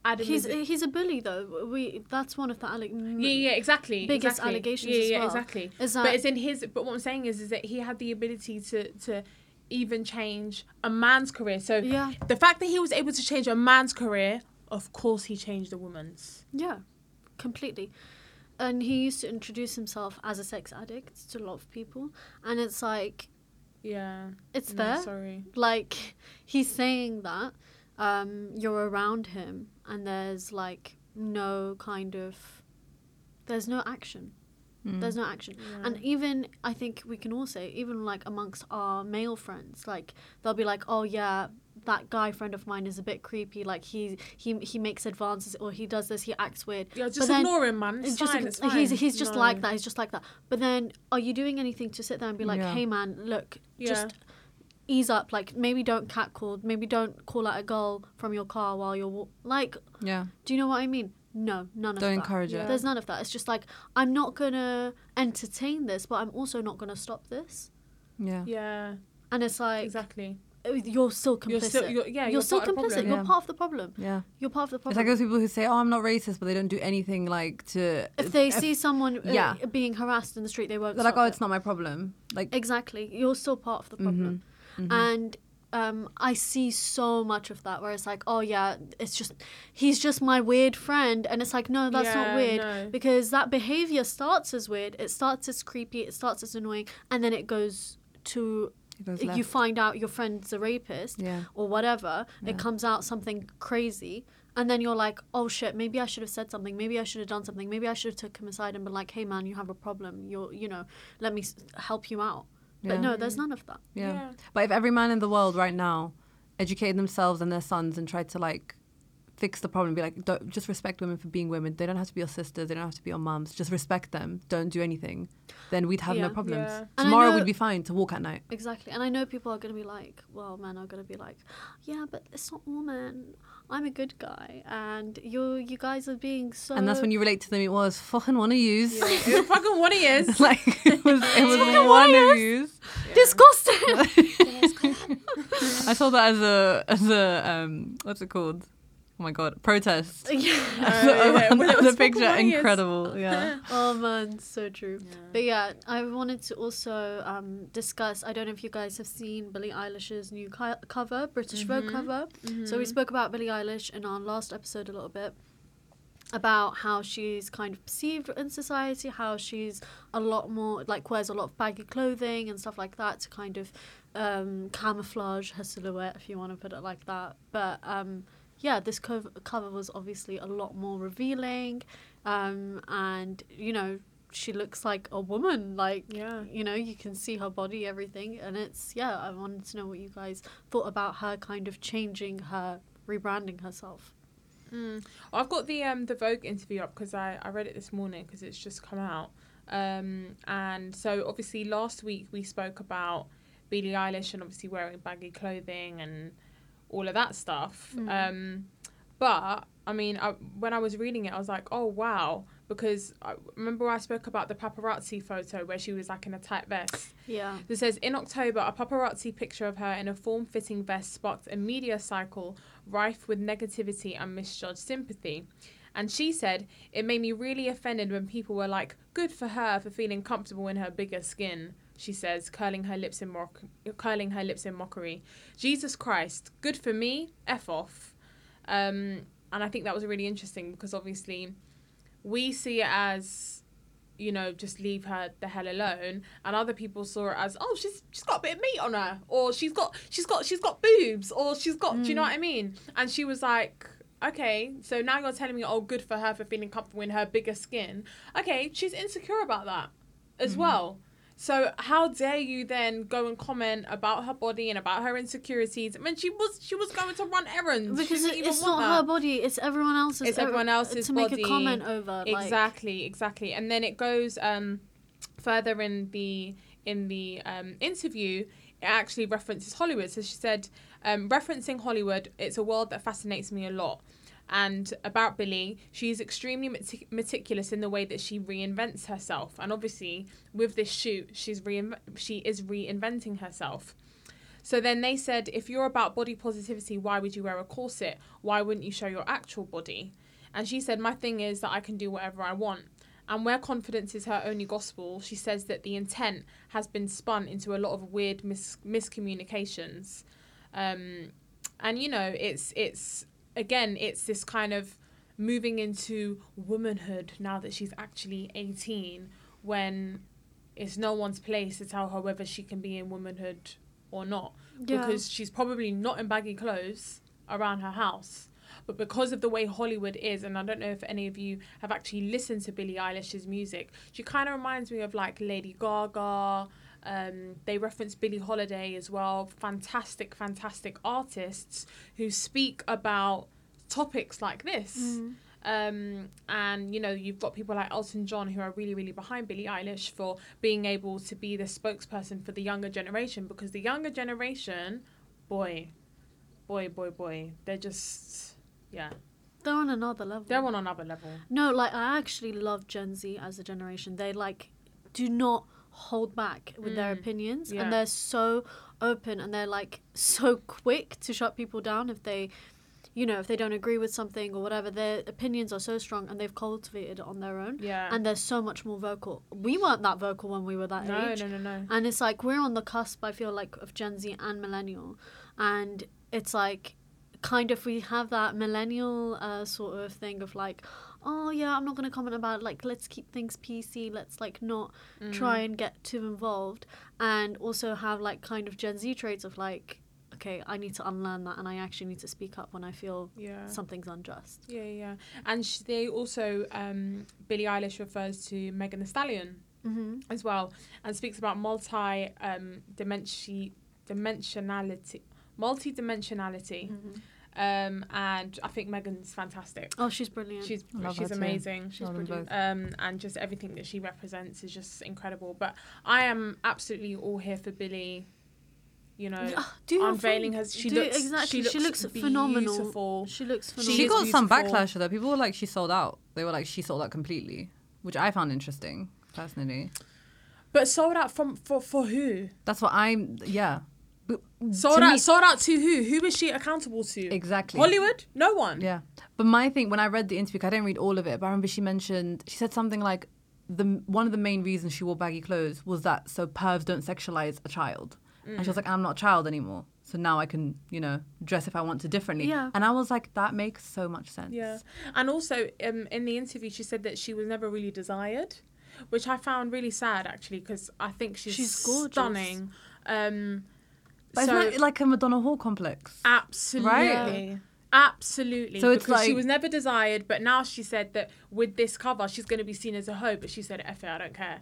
Adam he's is he's a bully though we that's one of the alec yeah, yeah, exactly. biggest exactly. allegations Yeah, as yeah, well, exactly. is but it's in his. But what I'm saying is, is that he had the ability to to even change a man's career. So Yeah. the fact that he was able to change a man's career, of course, he changed a woman's. Yeah, completely. And he used to introduce himself as a sex addict to a lot of people, and it's like Yeah, it's No, there. Sorry. Like he's saying that um, you're around him, and there's like no kind of there's no action. Mm. There's no action. And even I think we can all say, even like amongst our male friends, like they'll be like, "Oh yeah, that guy friend of mine is a bit creepy. Like he he he makes advances or he does this. He acts weird. Yeah, just But then- ignore him, man. It's, It's just fine. It's fine. he's he's just No. like that. He's just like that. But then, are you doing anything to sit there and be like, Yeah. "Hey, man, look, Yeah. just ease up. Like, maybe don't catcall. Maybe don't call out a girl from your car while you're wa- like. Yeah. Do you know what I mean? No, none of Don't that. encourage Yeah. it. There's none of that. It's just like I'm not gonna entertain this, but I'm also not gonna stop this. Yeah. Yeah, And it's like exactly. uh, you're still complicit. You're still, you're, yeah, You're you're, still part of the complicit. problem. You're Yeah. part of the problem. Yeah. You're part of the problem. It's problem. like those people who say, "Oh, I'm not racist," but they don't do anything like to. if they see someone uh, yeah. being harassed in the street, they won't. they're like, "Oh, it. it's not my problem." Like, Exactly. You're still part of the problem. Mhm. And um, I see so much of that where it's like, oh yeah, it's just he's just my weird friend, and it's like, no, that's Yeah, not weird no. because that behavior starts as weird, it starts as creepy, it starts as annoying, and then it goes to it goes you find out your friend's a rapist yeah. or whatever. Yeah. It comes out something crazy. And then you're like, oh shit, maybe I should have said something. Maybe I should have done something. Maybe I should have took him aside and been like, hey man, you have a problem. You're, you know, let me s- help you out. Yeah. But no, there's none of that. yeah. Yeah. But if every man in the world right now educated themselves and their sons and tried to like fix the problem, be like, don't, just respect women for being women. They don't have to be your sisters. They don't have to be your mums. Just respect them. Don't do anything. Then we'd have Yeah. no problems. Yeah. Tomorrow know- we'd be fine to walk at night. Exactly. And I know people are going to be like, well, men are going to be like, yeah, but it's not all men. I'm a good guy. And you you guys are being so. and that's when you relate to them. It was fucking one of yous. Yeah, it fucking what he is. like it was, it was one one of of yous. Disgusting! I saw that as a as a um what's it called? Oh my god, protest. yeah. Oh, yeah, well, the picture, fucking incredible. Yeah. Oh man, so true. But yeah, I wanted to also um, discuss. I don't know if you guys have seen Billie Eilish's new co- cover, British Vogue cover. So we spoke about Billie Eilish in our last episode a little bit about how she's kind of perceived in society, how she's a lot more like wears a lot of baggy clothing and stuff like that to kind of um, camouflage her silhouette, if you want to put it like that. But um, yeah, this co- cover was obviously a lot more revealing, um, and you know she looks like a woman. Like Yeah. you know you can see her body, everything, and it's yeah. I wanted to know what you guys thought about her kind of changing her, rebranding herself. Mm. I've got the um the Vogue interview up because I, I read it this morning because it's just come out. Um and so obviously last week we spoke about Billie Eilish and obviously wearing baggy clothing and all of that stuff. Mm. Um but I mean I, when I was reading it I was like oh wow because I remember I spoke about the paparazzi photo where she was like in a tight vest. Yeah. It says in October, a paparazzi picture of her in a form fitting vest sparked a media cycle rife with negativity and misjudged sympathy. And she said, It made me really offended when people were like, Good for her for feeling comfortable in her bigger skin. She says, curling her lips in mock- curling her lips in mockery. Jesus Christ, good for me, F off. Um, and I think that was really interesting because obviously we see it as you know, just leave her the hell alone. And other people saw it as, oh, she's she's got a bit of meat on her, or she's got she's got she's got boobs, or she's got. Do you know what I mean? And she was like, okay, so now you're telling me, oh, good for her for feeling comfortable in her bigger skin. Okay, she's insecure about that as well. So how dare you then go and comment about her body and about her insecurities? I mean, she was she was going to run errands Because it, it's not that. her body; it's everyone else's. It's everyone else's to make a comment over. Like, exactly exactly and then it goes um further in the in the um interview it actually references hollywood so she said um referencing hollywood it's a world that fascinates me a lot and about Billie, she's extremely metic- meticulous in the way that she reinvents herself. And obviously, with this shoot, she's she is reinventing herself. So then they said, if you're about body positivity, why would you wear a corset? Why wouldn't you show your actual body? And she said, My thing is that I can do whatever I want. And where confidence is her only gospel, she says that the intent has been spun into a lot of weird mis- miscommunications. Um, and you know, it's it's again, it's this kind of moving into womanhood now that she's actually 18 when it's no one's place to tell her whether she can be in womanhood or not Yeah. because she's probably not in baggy clothes around her house. But because of the way Hollywood is, and I don't know if any of you have actually listened to Billie Eilish's music, she kind of reminds me of like Lady Gaga, Um, they reference Billie Holiday as well. Fantastic, fantastic artists who speak about topics like this. Mm. Um, and you know, you've got people like Elton John who are really, really behind Billie Eilish for being able to be the spokesperson for the younger generation because the younger generation, boy, boy, boy, boy, they're just, yeah, They're on another level. they're on another level. No, like I actually love Gen Z as a generation. They like do not hold back with their Mm, opinions yeah. and they're so open and they're like so quick to shut people down if they you know, if they don't agree with something or whatever, their opinions are so strong and they've cultivated it on their own. Yeah. And they're so much more vocal. We weren't that vocal when we were that no, age. no, no, no. And it's like we're on the cusp, I feel like, of Gen Z and millennial. And it's like kind of we have that millennial uh, sort of thing of like, oh yeah, I'm not gonna comment about it. like let's keep things PC, let's like not try Mm. and get too involved. And also have like kind of Gen Z traits of like, okay, I need to unlearn that and I actually need to speak up when I feel Yeah. something's unjust. Yeah, yeah. And sh- they also, um, Billie Eilish refers to Megan Thee Stallion Mm-hmm. as well and speaks about multi um, dimensi- dimensionality. Multi dimensionality. Mm-hmm. Um, and I think Megan's fantastic. Oh, she's brilliant. She's Love she's amazing. She's Love brilliant. Um, and just everything that she represents is just incredible. But I am absolutely all here for Billie. You know, Ah, do your unveiling thing. her. She Do- looks exactly. She She looks, looks phenomenal. Beautiful. She looks She phenomenal. She is got some backlash though. People were like, she sold out. They were like, she sold out completely, which I found interesting personally. But sold out from for for who? That's what I'm. Yeah. Sold out. me- sold out to who? Who is she accountable to? Exactly. Hollywood? No one. Yeah. But my thing, when I read the interview, I didn't read all of it, but I remember she mentioned, she said something like, the one of the main reasons she wore baggy clothes was that so pervs don't sexualize a child. And she was like, I'm not a child anymore. So now I can, you know, dress if I want to differently. Yeah. And I was like, that makes so much sense. Yeah. And also, um, in the interview, she said that she was never really desired, which I found really sad actually, because I think she's, She's gorgeous. stunning. Um, But so it's not like a Madonna whore complex. absolutely. Absolutely. So it's because she was never desired, but now she said that with this cover, she's going to be seen as a hoe. But she said, "F it, I don't care."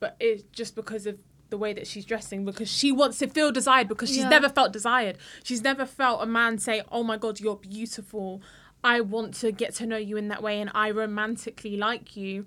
But it's just because of the way that she's dressing, because she wants to feel desired, because she's Yeah. never felt desired. She's never felt a man say, "Oh my God, you're beautiful. I want to get to know you in that way, and I romantically like you."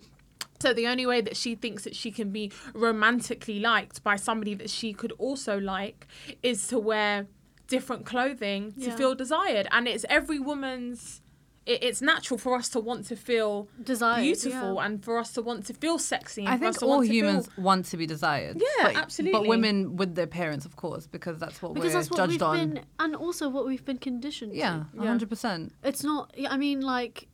So the only way that she thinks that she can be romantically liked by somebody that she could also like is to wear different clothing to Yeah. feel desired, and it's every woman's. It, it's natural for us to want to feel Desired, beautiful yeah. and for us to want to feel sexy. And I for us think to all want to humans Feel, want to be desired. Yeah, but, absolutely. But women with their parents, of course, because that's what because we're that's what judged we've on. been, and also what we've been conditioned Yeah, to. Yeah. hundred percent. It's not. I mean, like,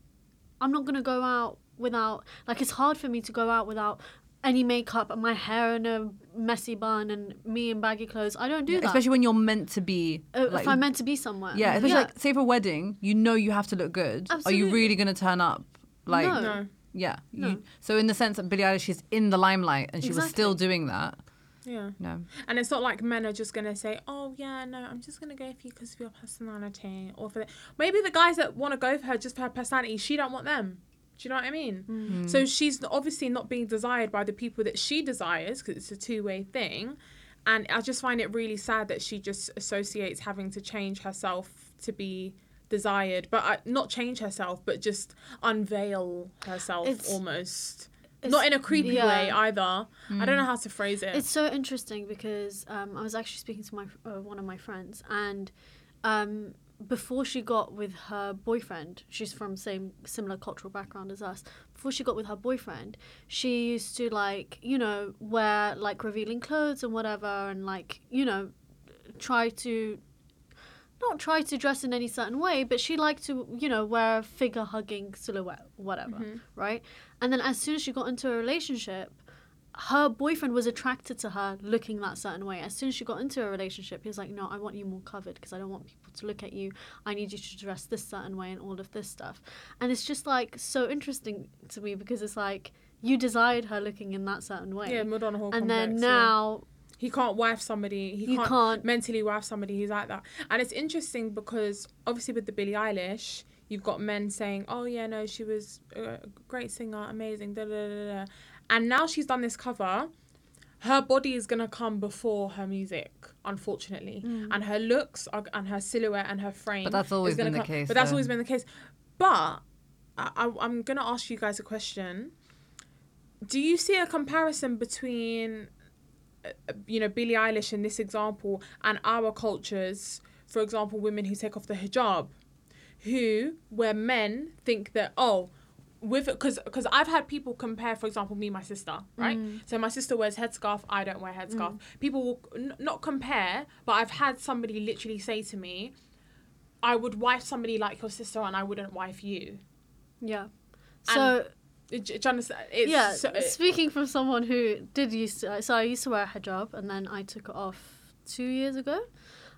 I'm not gonna go out without. Like, it's hard for me to go out without any makeup and my hair in a messy bun and me in baggy clothes. I don't do that. Especially when you're meant to be. Uh, like, if I'm meant to be somewhere. yeah, especially like say for a wedding, you know you have to look good. Absolutely. Are you really gonna turn up? Like, No. no, yeah. No. You, so in the sense that Billie Eilish is in the limelight and she was still doing that. yeah. No. And it's not like men are just gonna say, "Oh yeah, no, I'm just gonna go for you because of your personality," or for the, maybe the guys that want to go for her just for her personality, she don't want them. Do you know what I mean? Mm. So she's obviously not being desired by the people that she desires because it's a two way thing. And I just find it really sad that she just associates having to change herself to be desired, but uh, not change herself, but just unveil herself It's- almost. It's- Not in a creepy yeah. way either. I don't know how to phrase it. It's so interesting because um, I was actually speaking to my uh, one of my friends, and um, before she got with her boyfriend, she's from same similar cultural background as us. Before she got with her boyfriend, she used to like you know wear like revealing clothes and whatever, and like you know try to not try to dress in any certain way, but she liked to you know wear a figure hugging silhouette, whatever, Mhm. right? And then as soon as she got into a relationship, her boyfriend was attracted to her looking that certain way. As soon as she got into a relationship, he was like, "No, I want you more covered because I don't want people to look at you. I need you to dress this certain way and all of this stuff." And it's just like so interesting to me because it's like you desired her looking in that certain way, yeah, Madonna whore and then complex, yeah. now he can't wife somebody. He can't, can't. mentally wife somebody who's like that. And it's interesting because obviously with the Billie Eilish, you've got men saying, "Oh yeah, no, she was a great singer, amazing." Da, da, da, da. And now she's done this cover. her body is gonna come before her music, unfortunately, and her looks are, and her silhouette and her frame. But that's always been the case, But that's though. always been the case. But I, I, I'm gonna ask you guys a question. Do you see a comparison between, uh, you know, Billie Eilish in this example and our cultures? For example, women who take off the hijab, who where men think that oh with because because I've had people compare, for example, me and my sister, right? So my sister wears headscarf, I don't wear headscarf. People will n- not compare, but I've had somebody literally say to me, "I would wife somebody like your sister, and I wouldn't wife you." Yeah. And So Do do you understand? It's yeah, so- it- speaking from someone who did used to, so I used to wear a hijab and then I took it off two years ago,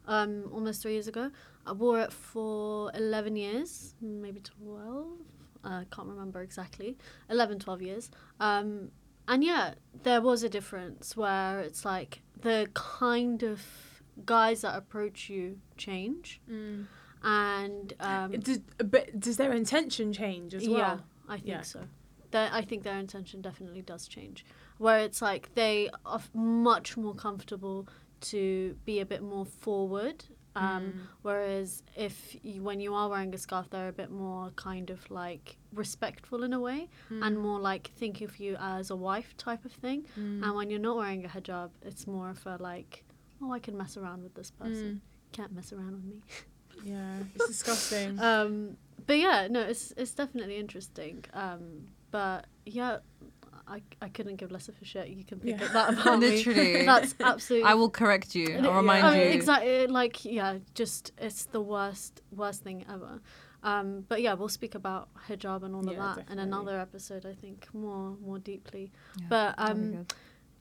um, almost three years ago. I wore it for 11 years, maybe 12. I can't remember exactly. 11, 12 years. Um, and yeah, there was a difference where it's like the kind of guys that approach you change. Mm. And um, Does, but does their intention change as well? yeah, I think Yeah. so. Their, I think their intention definitely does change. Where it's like they are much more comfortable to be a bit more forward. Um, Mm. Whereas if you, when you are wearing a scarf, they're a bit more kind of like respectful in a way, Mm. and more like think of you as a wife type of thing. Mm. And when you're not wearing a hijab, it's more of a like, oh, I can mess around with this person. Can't mess around with me. Yeah, it's disgusting. um, but yeah, no, it's it's definitely interesting. Um, but yeah, I, I couldn't give less of a shit. You can pick Yeah. up that about me. Literally. That's absolutely. I will correct you. Yeah, I'll remind I mean, you. Exactly. Like yeah, just it's the worst worst thing ever. Um, but yeah, we'll speak about hijab and all of that definitely. in another episode. I think more more deeply. Yeah, but um.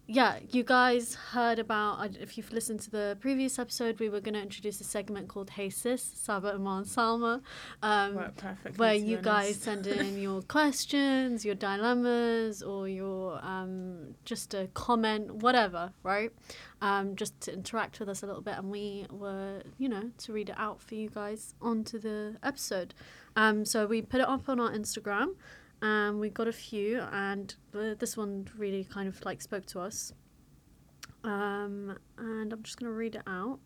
Yeah, you guys heard about. If you've listened to the previous episode, we were going to introduce a segment called "Hey Sis," Saba, Iman, Salma, um, perfectly, where you guys send in your questions, your dilemmas, or your um, just a comment, whatever, right? Um, just to interact with us a little bit, and we were, you know, to read it out for you guys onto the episode. Um, so we put it up on our Instagram and we got a few and the, this one really kind of like spoke to us. Um, and i'm just going to read it out.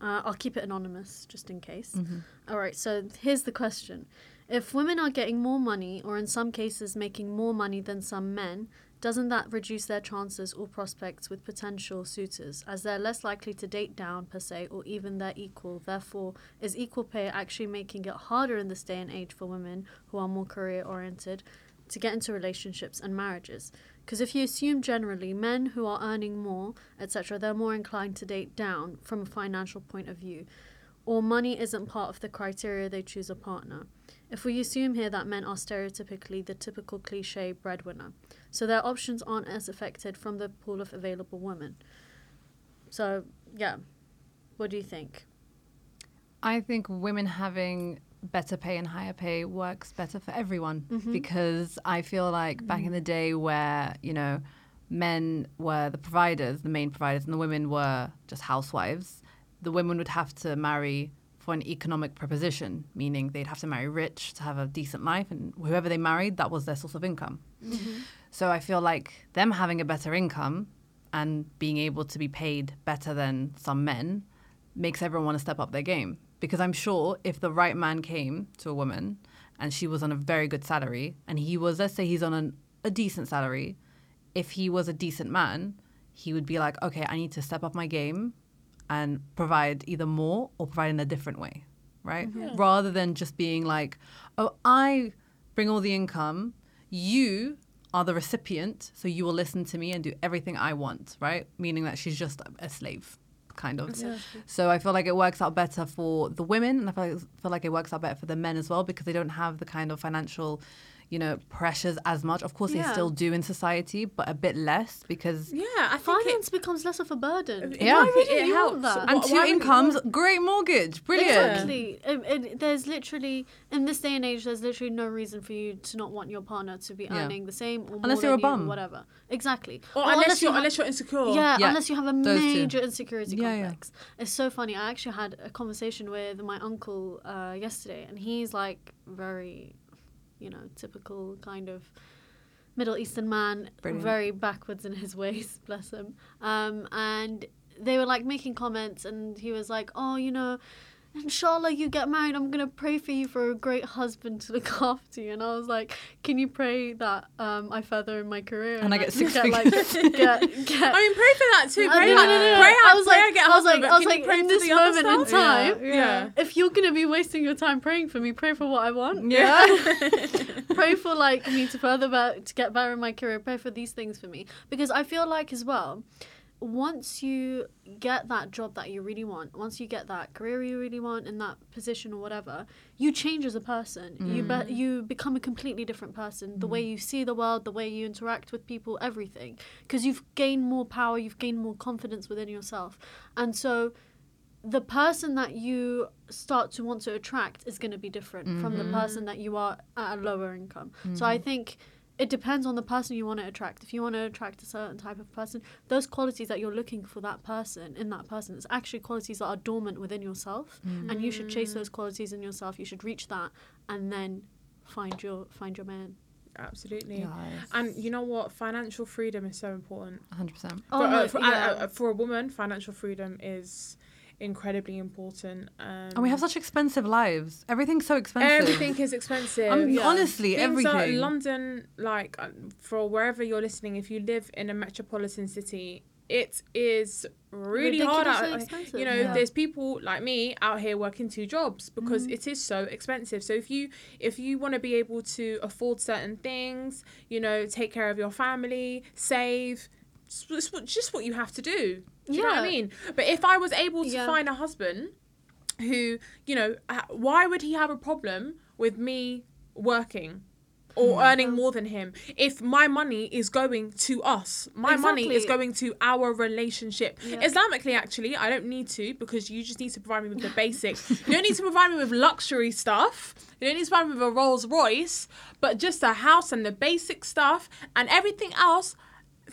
Uh, i'll keep it anonymous just in case. Mhm. all right so here's the question. If women are getting more money or in some cases making more money than some men doesn't that reduce their chances or prospects with potential suitors as they're less likely to date down per se or even their equal? Therefore is equal pay actually making it harder in this day and age for women who are more career oriented to get into relationships and marriages? Because if you assume generally men who are earning more etc they're more inclined to date down from a financial point of view or money isn't part of the criteria they choose a partner. If we assume here that men are stereotypically the typical cliche breadwinner so their options aren't as affected from the pool of available women. So yeah. What do you think? I think women having better pay and higher pay works better for everyone Mhm. because I feel like back in the day where, you know, men were the providers, the main providers, and the women were just housewives, the women would have to marry for an economic proposition, meaning they'd have to marry rich to have a decent life, and whoever they married, that was their source of income. So I feel like them having a better income and being able to be paid better than some men makes everyone want to step up their game. Because I'm sure if the right man came to a woman and she was on a very good salary and he was, let's say he's on an, a decent salary, if he was a decent man, he would be like, okay, I need to step up my game and provide either more or provide in a different way, right? Mm-hmm. Rather than just being like, oh, I bring all the income, you are the recipient, so you will listen to me and do everything I want, right? Meaning that she's just a slave, kind of. So I feel like it works out better for the women, and I feel like, feel like it works out better for the men as well because they don't have the kind of financial, you know, pressures as much. Of course, they still do in society, but a bit less because. Yeah, I think it, finance becomes less of a burden Yeah. why Why wouldn't it helps. that? And two why incomes, want- great mortgage, brilliant. Exactly. It, it, there's literally in this day and age, there's literally no reason for you to not want your partner to be Yeah. earning the same or more Unless than you're a you bum. whatever. Exactly. or, Or unless, you're you have- unless you're insecure. yeah, Yeah, unless you have a those two. major insecurity Yeah, yeah. complex. It's so funny. I actually had a conversation with my uncle uh, yesterday, and he's like very, you know, typical kind of Middle Eastern man, Brilliant. very backwards in his ways, bless him. Um, and they were like making comments, and he was like, "Oh, you know, inshallah, you get married. I'm gonna pray for you for a great husband to look after you." And I was like, "Can you pray that um, I further in my career And I get six get, like, figures." get, get I mean, pray for that too. Pray no, like, no, no, no. pray I was pray like- I get I was like- but I was like, pray in this moment in time, Yeah. Yeah. if you're gonna be wasting your time praying for me, pray for what I want. Yeah. pray for like me to further better, to get better in my career. Pray for these things for me because I feel like as well. Once you get that job that you really want, once you get that career you really want in that position or whatever, you change as a person. You be- mm. you become a completely different person. The way mm. you see the world, the way you interact with people, everything, because you've gained more power, you've gained more confidence within yourself, and so the person that you start to want to attract is going to be different from the mm-hmm. person that you are at a lower income. So I mm-hmm. think it depends on the person you want to attract. If you want to attract a certain type of person, those qualities that you're looking for that person in that person it's actually qualities that are dormant within yourself, and you should chase those qualities in yourself. You should reach that, and then find your find your man. Absolutely. Yes. And you know what? Financial freedom is so important. 100%. Oh, for, no, uh, for, yeah. uh, for a woman, financial freedom is incredibly important. Um, And we have such expensive lives. Everything's so expensive. Everything is expensive. Um, Yeah. Honestly, Things are- everything. London, like uh, for wherever you're listening, if you live in a metropolitan city, it is really hard out. Ridiculously expensive. You know, Yeah. there's people like me out here working two jobs because Mm-hmm. it is so expensive. So if you if you want to be able to afford certain things, you know, take care of your family, save. It's it's just what you have to do. Do you know what I mean? But if I was able to Yeah. find a husband who, you know, why would he have a problem with me working or Hmm. earning more than him if my money is going to us? My money is going to our relationship. Yeah. Islamically, actually, I don't need to because you just need to provide me with the basics. you don't need to provide me with luxury stuff. You don't need to provide me with a Rolls Royce, but just a house and the basic stuff and everything else.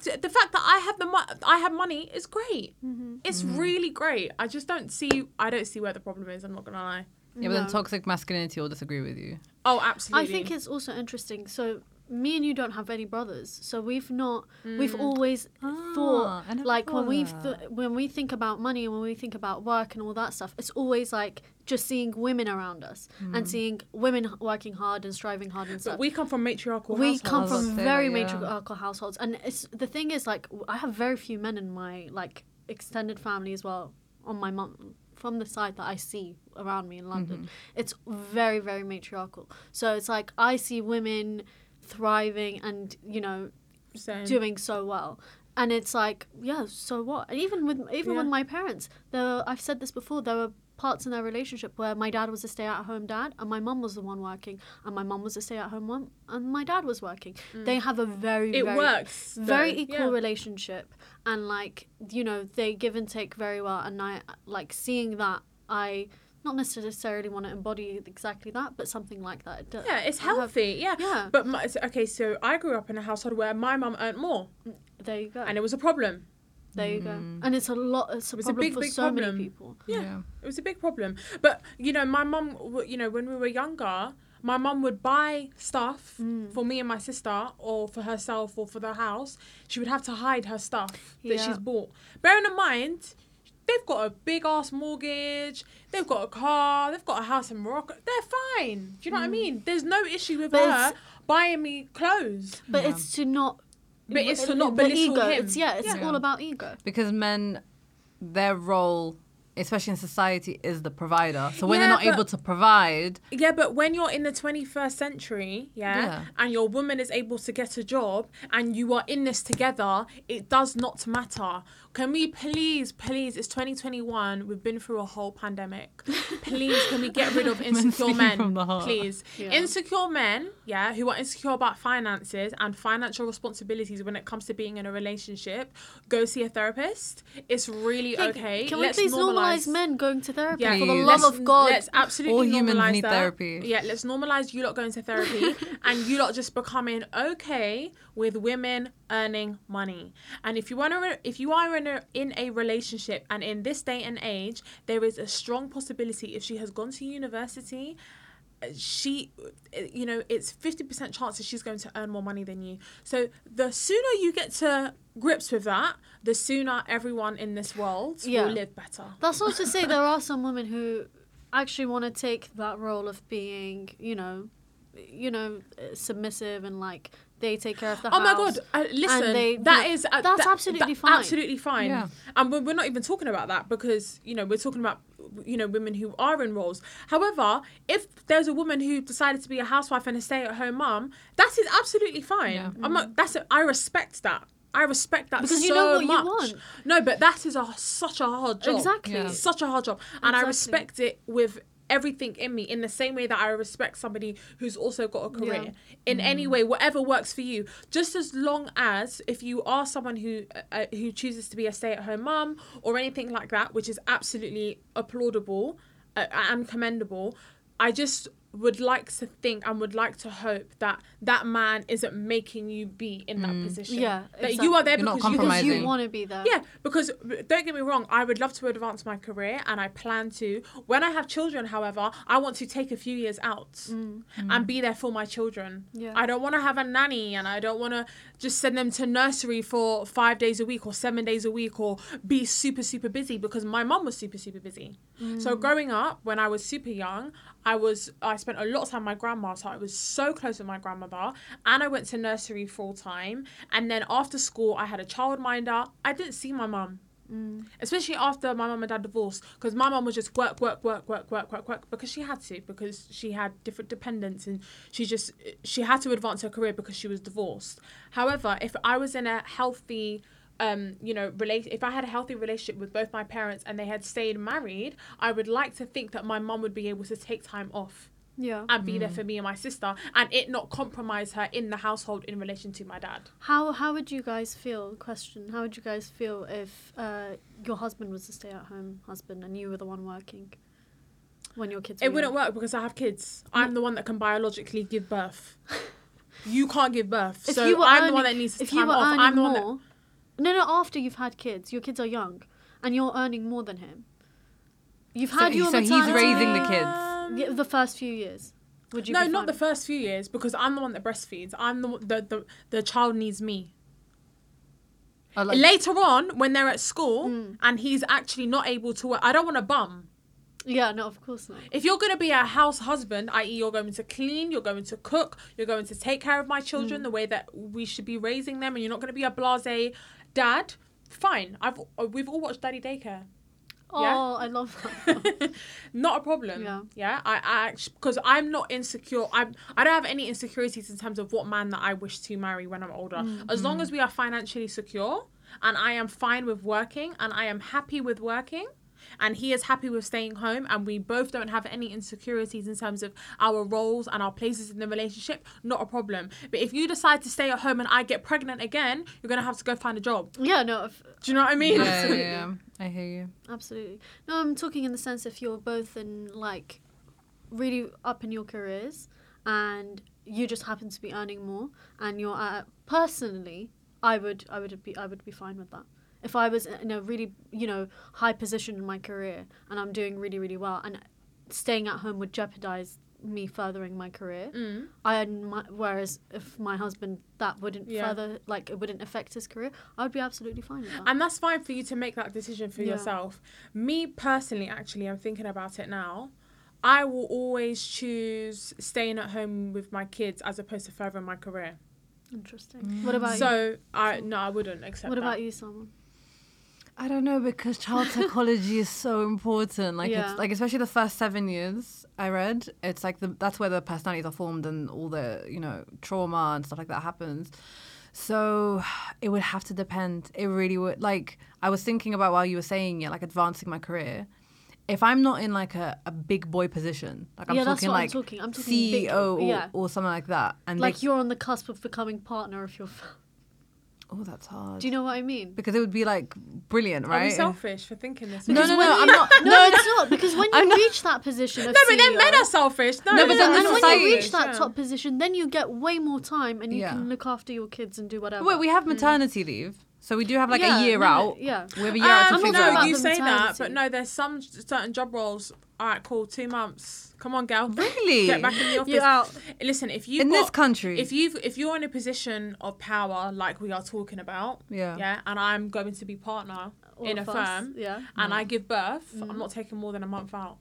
Th- The fact that I have the mo- I have money is great. Mm-hmm. It's really great. I just don't see. I don't see where the problem is. I'm not gonna lie. yeah, but then toxic masculinity will disagree with you. Oh, absolutely. I think it's also interesting. So me and you don't have any brothers, so we've not. We've always Ah, thought I never like when we of th- when we think about money and when we think about work and all that stuff, it's always like just seeing women around us and seeing women working hard and striving hard and But stuff. we come from matriarchal we households. come from about to say very that, yeah. matriarchal households, and it's the thing is like w- I have very few men in my like extended family as well on my mum from the side that I see around me in London. Mm-hmm. It's very very matriarchal. So it's like I see women thriving and you know Same. doing so well. And it's like, yeah, so what? And even with even with my parents, there were, I've said this before, there were parts in their relationship where my dad was a stay at home dad and my mum was the one working and my mum was a stay at home mum and my dad was working. Mm. They have a very It very works. very though. equal Yeah. relationship and like you know they give and take very well and i like seeing that i not necessarily want to embody exactly that but something like that it does. Yeah, it's I have- healthy. yeah. yeah. But my, okay, so I grew up in a household where my mum earned more, there you go and it was a problem. There you go and it's a lot it's a It's a problem big, for big so problem. many people Yeah. It was a big problem. But you know, my mum, you know, when we were younger, my mum would buy stuff Mm. for me and my sister, or for herself, or for the house. She would have to hide her stuff that Yeah. she's bought. Bearing in mind, they've got a big ass mortgage. They've got a car. They've got a house in Morocco. They're fine. Do you know what I mean? There's no issue with Mm. But her buying me clothes. but Yeah. it's to not But it's to the- not the belittle ego him. it's yeah it's Yeah. all about ego Because men, their role, especially in society, is the provider. So when Yeah, they're not but- able to provide, Yeah, but when you're in the 21st century, yeah, Yeah. and your woman is able to get a job and you are in this together, it does not matter. Can we please, please, it's 2021, we've been through a whole pandemic. Please, can we get rid of insecure men? from the heart. Please. Yeah. Insecure men, yeah, who are insecure about finances and financial responsibilities when it comes to being in a relationship, go see a therapist. It's really Yeah, okay. can Let's we please normalize normalize men going to therapy Yeah, for the love let's, of god Let's absolutely All humans normalize need that. therapy. Yeah, let's normalize you lot going to therapy and you lot just becoming okay with women earning money. And if you want to, if you are in a in a relationship and in this day and age, there is a strong possibility if she has gone to university she you know it's 50% chance that she's going to earn more money than you so the sooner you get to grips with that the sooner everyone in this world Yeah. will live better That's not to say there are some women who actually want to take that role of being, you know, you know, uh, submissive and like they take care of the Oh house. my god! Uh, listen, they- that you know, is uh, that's that- absolutely that- fine. Absolutely fine. Yeah. And we're, we're not even talking about that because you know we're talking about you know women who are in roles. However, if there's a woman who decided to be a housewife and a stay-at-home mom, that is absolutely fine. Yeah. I'm not. That's a, I respect that. I respect that Because so you know what you much. want. No, but that is a such a hard job. Exactly. Yeah. Such a hard job, and I respect it with everything in me in the same way that I respect somebody who's also got a career Yeah. in any way whatever works for you just as long as if you are someone who uh, uh, who chooses to be a stay-at-home mum or anything like that which is absolutely applaudable uh, and commendable I just would like to think and would like to hope that that man isn't making you be in that mm. position Yeah, that you are there You're because you because you want to be there. yeah, because don't get me wrong, I would love to advance my career and I plan to. When I have children, however, I want to take a few years out mm. and be there for my children. Yeah. I don't want to have a nanny and I don't want to just send them to nursery for five days a week or seven days a week or be super, super busy because my mom was super, super busy. So mm. growing up, when I was super young, I was I spent a lot of time with my grandma, so I was so close with my grandmother, and I went to nursery full time. And then after school, I had a childminder. I didn't see my mum, mm. especially after my mum and dad divorced, because my mum was just work, work, work, work, work, work, work, because she had to, because she had different dependents, and she just she had to advance her career because she was divorced. However, if I was in a healthy um, you know, relate if I had a healthy relationship with both my parents and they had stayed married, I would like to think that my mum would be able to take time off Yeah. and be there for me and my sister and it not compromise her in the household in relation to my dad. How how would you guys feel? Question: How would you guys feel if uh, your husband was a stay-at-home husband and you were the one working when your kids? It wouldn't young? work because I have kids. I'm the one that can biologically give birth. You can't give birth. If so you I'm the one that needs to if you time were off. I'm the one that more, no, no. After you've had kids, your kids are young, and you're earning more than him. You've had he- your so he's raising the kids. Yeah, the first few years. Would you? no, not the first few years because I'm the one that breastfeeds. I'm the the the, the child needs me. Oh, like- Later on, when they're at school Mm. and he's actually not able to work, I don't want a bum. Yeah, no, of course not. If you're going to be a house husband, i.e., you're going to clean, you're going to cook, you're going to take care of my Mm. children the way that we should be raising them, and you're not going to be a blase dad, fine. I've uh, we've all watched Daddy Daycare. Oh, Yeah. I love that. not a problem. Yeah. Yeah. I, I because I'm not insecure. I'm I don't have any insecurities in terms of what man that I wish to marry when I'm older. Mm. As long as we are financially secure and I am fine with working and I am happy with working. And he is happy with staying home, and we both don't have any insecurities in terms of our roles and our places in the relationship. Not a problem. But if you decide to stay at home and I get pregnant again, you're gonna have to go find a job. yeah, no, if, Do you know what I mean? yeah, yeah, Absolutely. yeah, I hear you. absolutely. No, I'm talking in the sense if you're both in like really up in your careers and you just happen to be earning more and you're uh, personally I would I would be I would be fine with that. If I was in a really, you know, high position in my career and I'm doing really really well and staying at home would jeopardize me furthering my career. Mm. I my, whereas if my husband that wouldn't Yeah. further like it wouldn't affect his career, I would be absolutely fine with that. And that's fine for you to make that decision for Yeah. yourself. Me personally, actually, I'm thinking about it now. I will always choose staying at home with my kids as opposed to furthering my career. Interesting. What about you? So I no, I wouldn't accept What that. about you, Salma? I don't know because child psychology is so important. Like Yeah. it's like especially the first seven years I read, it's like the that's where the personalities are formed and all the you know trauma and stuff like that happens. So it would have to depend. It really would. Like I was thinking about while you were saying it, like advancing my career. If I'm not in like a, a big boy position, like I'm Yeah, talking what I'm like talking. I'm talking CEO big- or, yeah. or something like that, and Like they, you're on the cusp of becoming partner of your. F- oh that's hard. Do you know what I mean? because it would be like brilliant, Are right? we selfish for thinking this? No, way? no, when no. you- I'm not. No, it's not because when you not- reach that position of No, but then CEO men are selfish. No, No, but then the and when you reach that Yeah. top position, then you get way more time and you Yeah. can look after your kids and do whatever. Wait, we have mm. maternity leave. So we do have like Yeah, a year no, out. Yeah. We have a year out to Um, I'm not figure no, out. you say that, but no, there's some certain job roles. All right, cool. Two months. Come on, girl. Really? Get back in the office. You're out. Listen, if you In this country. if you if you're in a position of power like we are talking about, Yeah. yeah, and I'm going to be partner All in a us, firm, Yeah. and I give birth, I'm not taking more than a month out.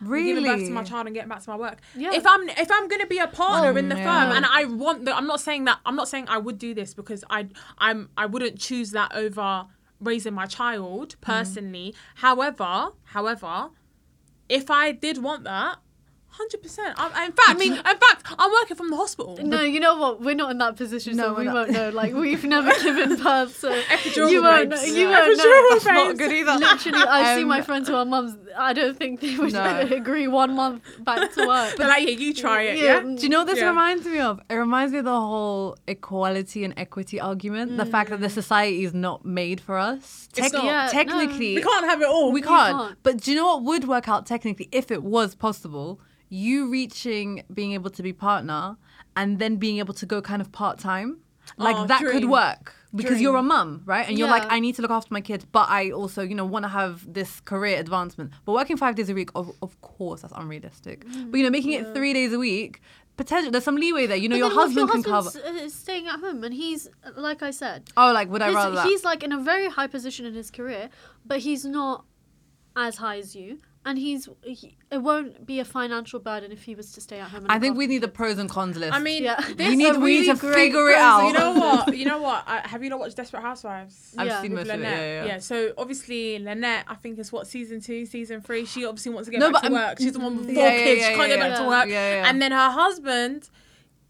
Really? giving birth to my child and getting back to my work. Yeah. If I'm if I'm gonna be a partner Oh, in the yeah. firm and I want the, I'm not saying that I'm not saying I would do this because I I'm I wouldn't choose that over raising my child mm. personally. However, however, if I did want that. Hundred percent. In fact, I mean in fact, I'm working from the hospital. No, you know what? We're not in that position, No, so we're not. won't know. Like we've never given birth, so Epidural you won't. Know, you Yeah. won't know. Epidural That's not good either. Literally, I've seen Um, my friends who are mums. I don't think they would No. agree one month back to work. They're like, yeah, you try it, yeah. Do you know what this Yeah. reminds me of? It reminds me of the whole equality and equity argument. The fact that the society is not made for us. It's not. Yeah, no. technically, We can't have it all. we can't. can't. But do you know what would work out technically if it was possible? You reaching being able to be partner and then being able to go kind of part time. Like Oh, that could work because Dream. you're a mum, right? And you're like, I need to look after my kids, but I also, you know, want to have this career advancement. But working five days a week, of, of course, that's unrealistic. But you know, making it three days a week, potential. There's some leeway there. You know, your then what if husband can cover. uh, staying at home, and he's like I said, Oh, like would I rather that? he's like in a very high position in his career, but he's not as high as you, and he's he, it won't be a financial burden if he was to stay at home. And I think we need the pros and cons list. I mean, Yeah. this We need- a we need to figure it out. You know what? You know what? I, have you not watched Desperate Housewives? I've Yeah. seen With most of it. Lynette. Yeah, yeah. So obviously Lynette, I think is what season two, season three. She obviously wants to get No, back but, to um, work. She's the one with four yeah, yeah, kids. yeah, she can't get yeah, back to work. Yeah, yeah. And then her husband,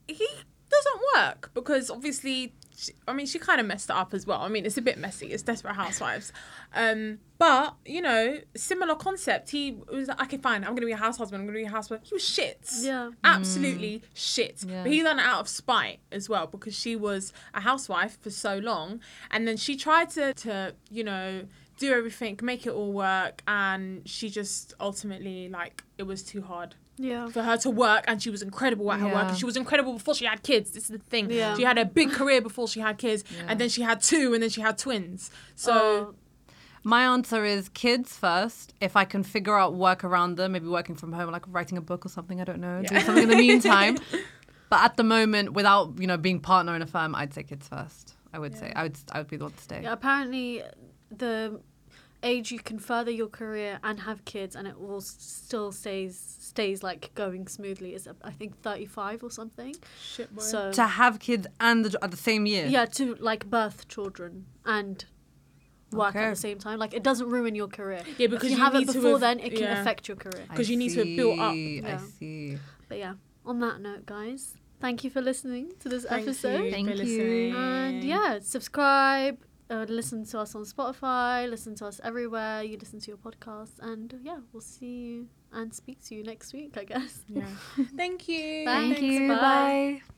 he doesn't work because obviously, she, I mean, she kind of messed it up as well. I mean, it's a bit messy. It's Desperate Housewives. Um, but you know, similar concept. He was like, okay, fine. I'm gonna be a house husband. I'm gonna be a housewife. husband. He was shit. Yeah. Absolutely shit. Yeah. But he done it out of spite as well because she was a housewife for so long, and then she tried to to you know do everything, make it all work, and she just ultimately like it was too hard Yeah. for her to work and she was incredible at her work and she was incredible before she had kids this is the thing Yeah. she had a big career before she had kids and then she had two and then she had twins so Oh, My answer is kids first. If I can figure out work around them, maybe working from home, like writing a book or something, I don't know, doing something in the meantime. But at the moment, without you know being partner in a firm, I'd say kids first. I would say I would I would be the one to stay. yeah. Apparently, the age you can further your career and have kids, and it will still stays stays like going smoothly is I think thirty five or something. shit boy. So To have kids and the, at the same year. yeah, to like birth children and work Okay. at the same time. Like it doesn't ruin your career. Yeah, because if you, you have need it to before have- then, it can yeah. affect your career. Because you need to have built up. see, I see. But yeah, on that note, guys, thank you for listening to this Thank episode. you Thank for you. listening. And yeah, subscribe, uh, listen to us on Spotify, listen to us everywhere you listen to your podcasts. And yeah, we'll see you and speak to you next week, I guess. yeah thank you Thank Thank Thanks, you. bye. bye.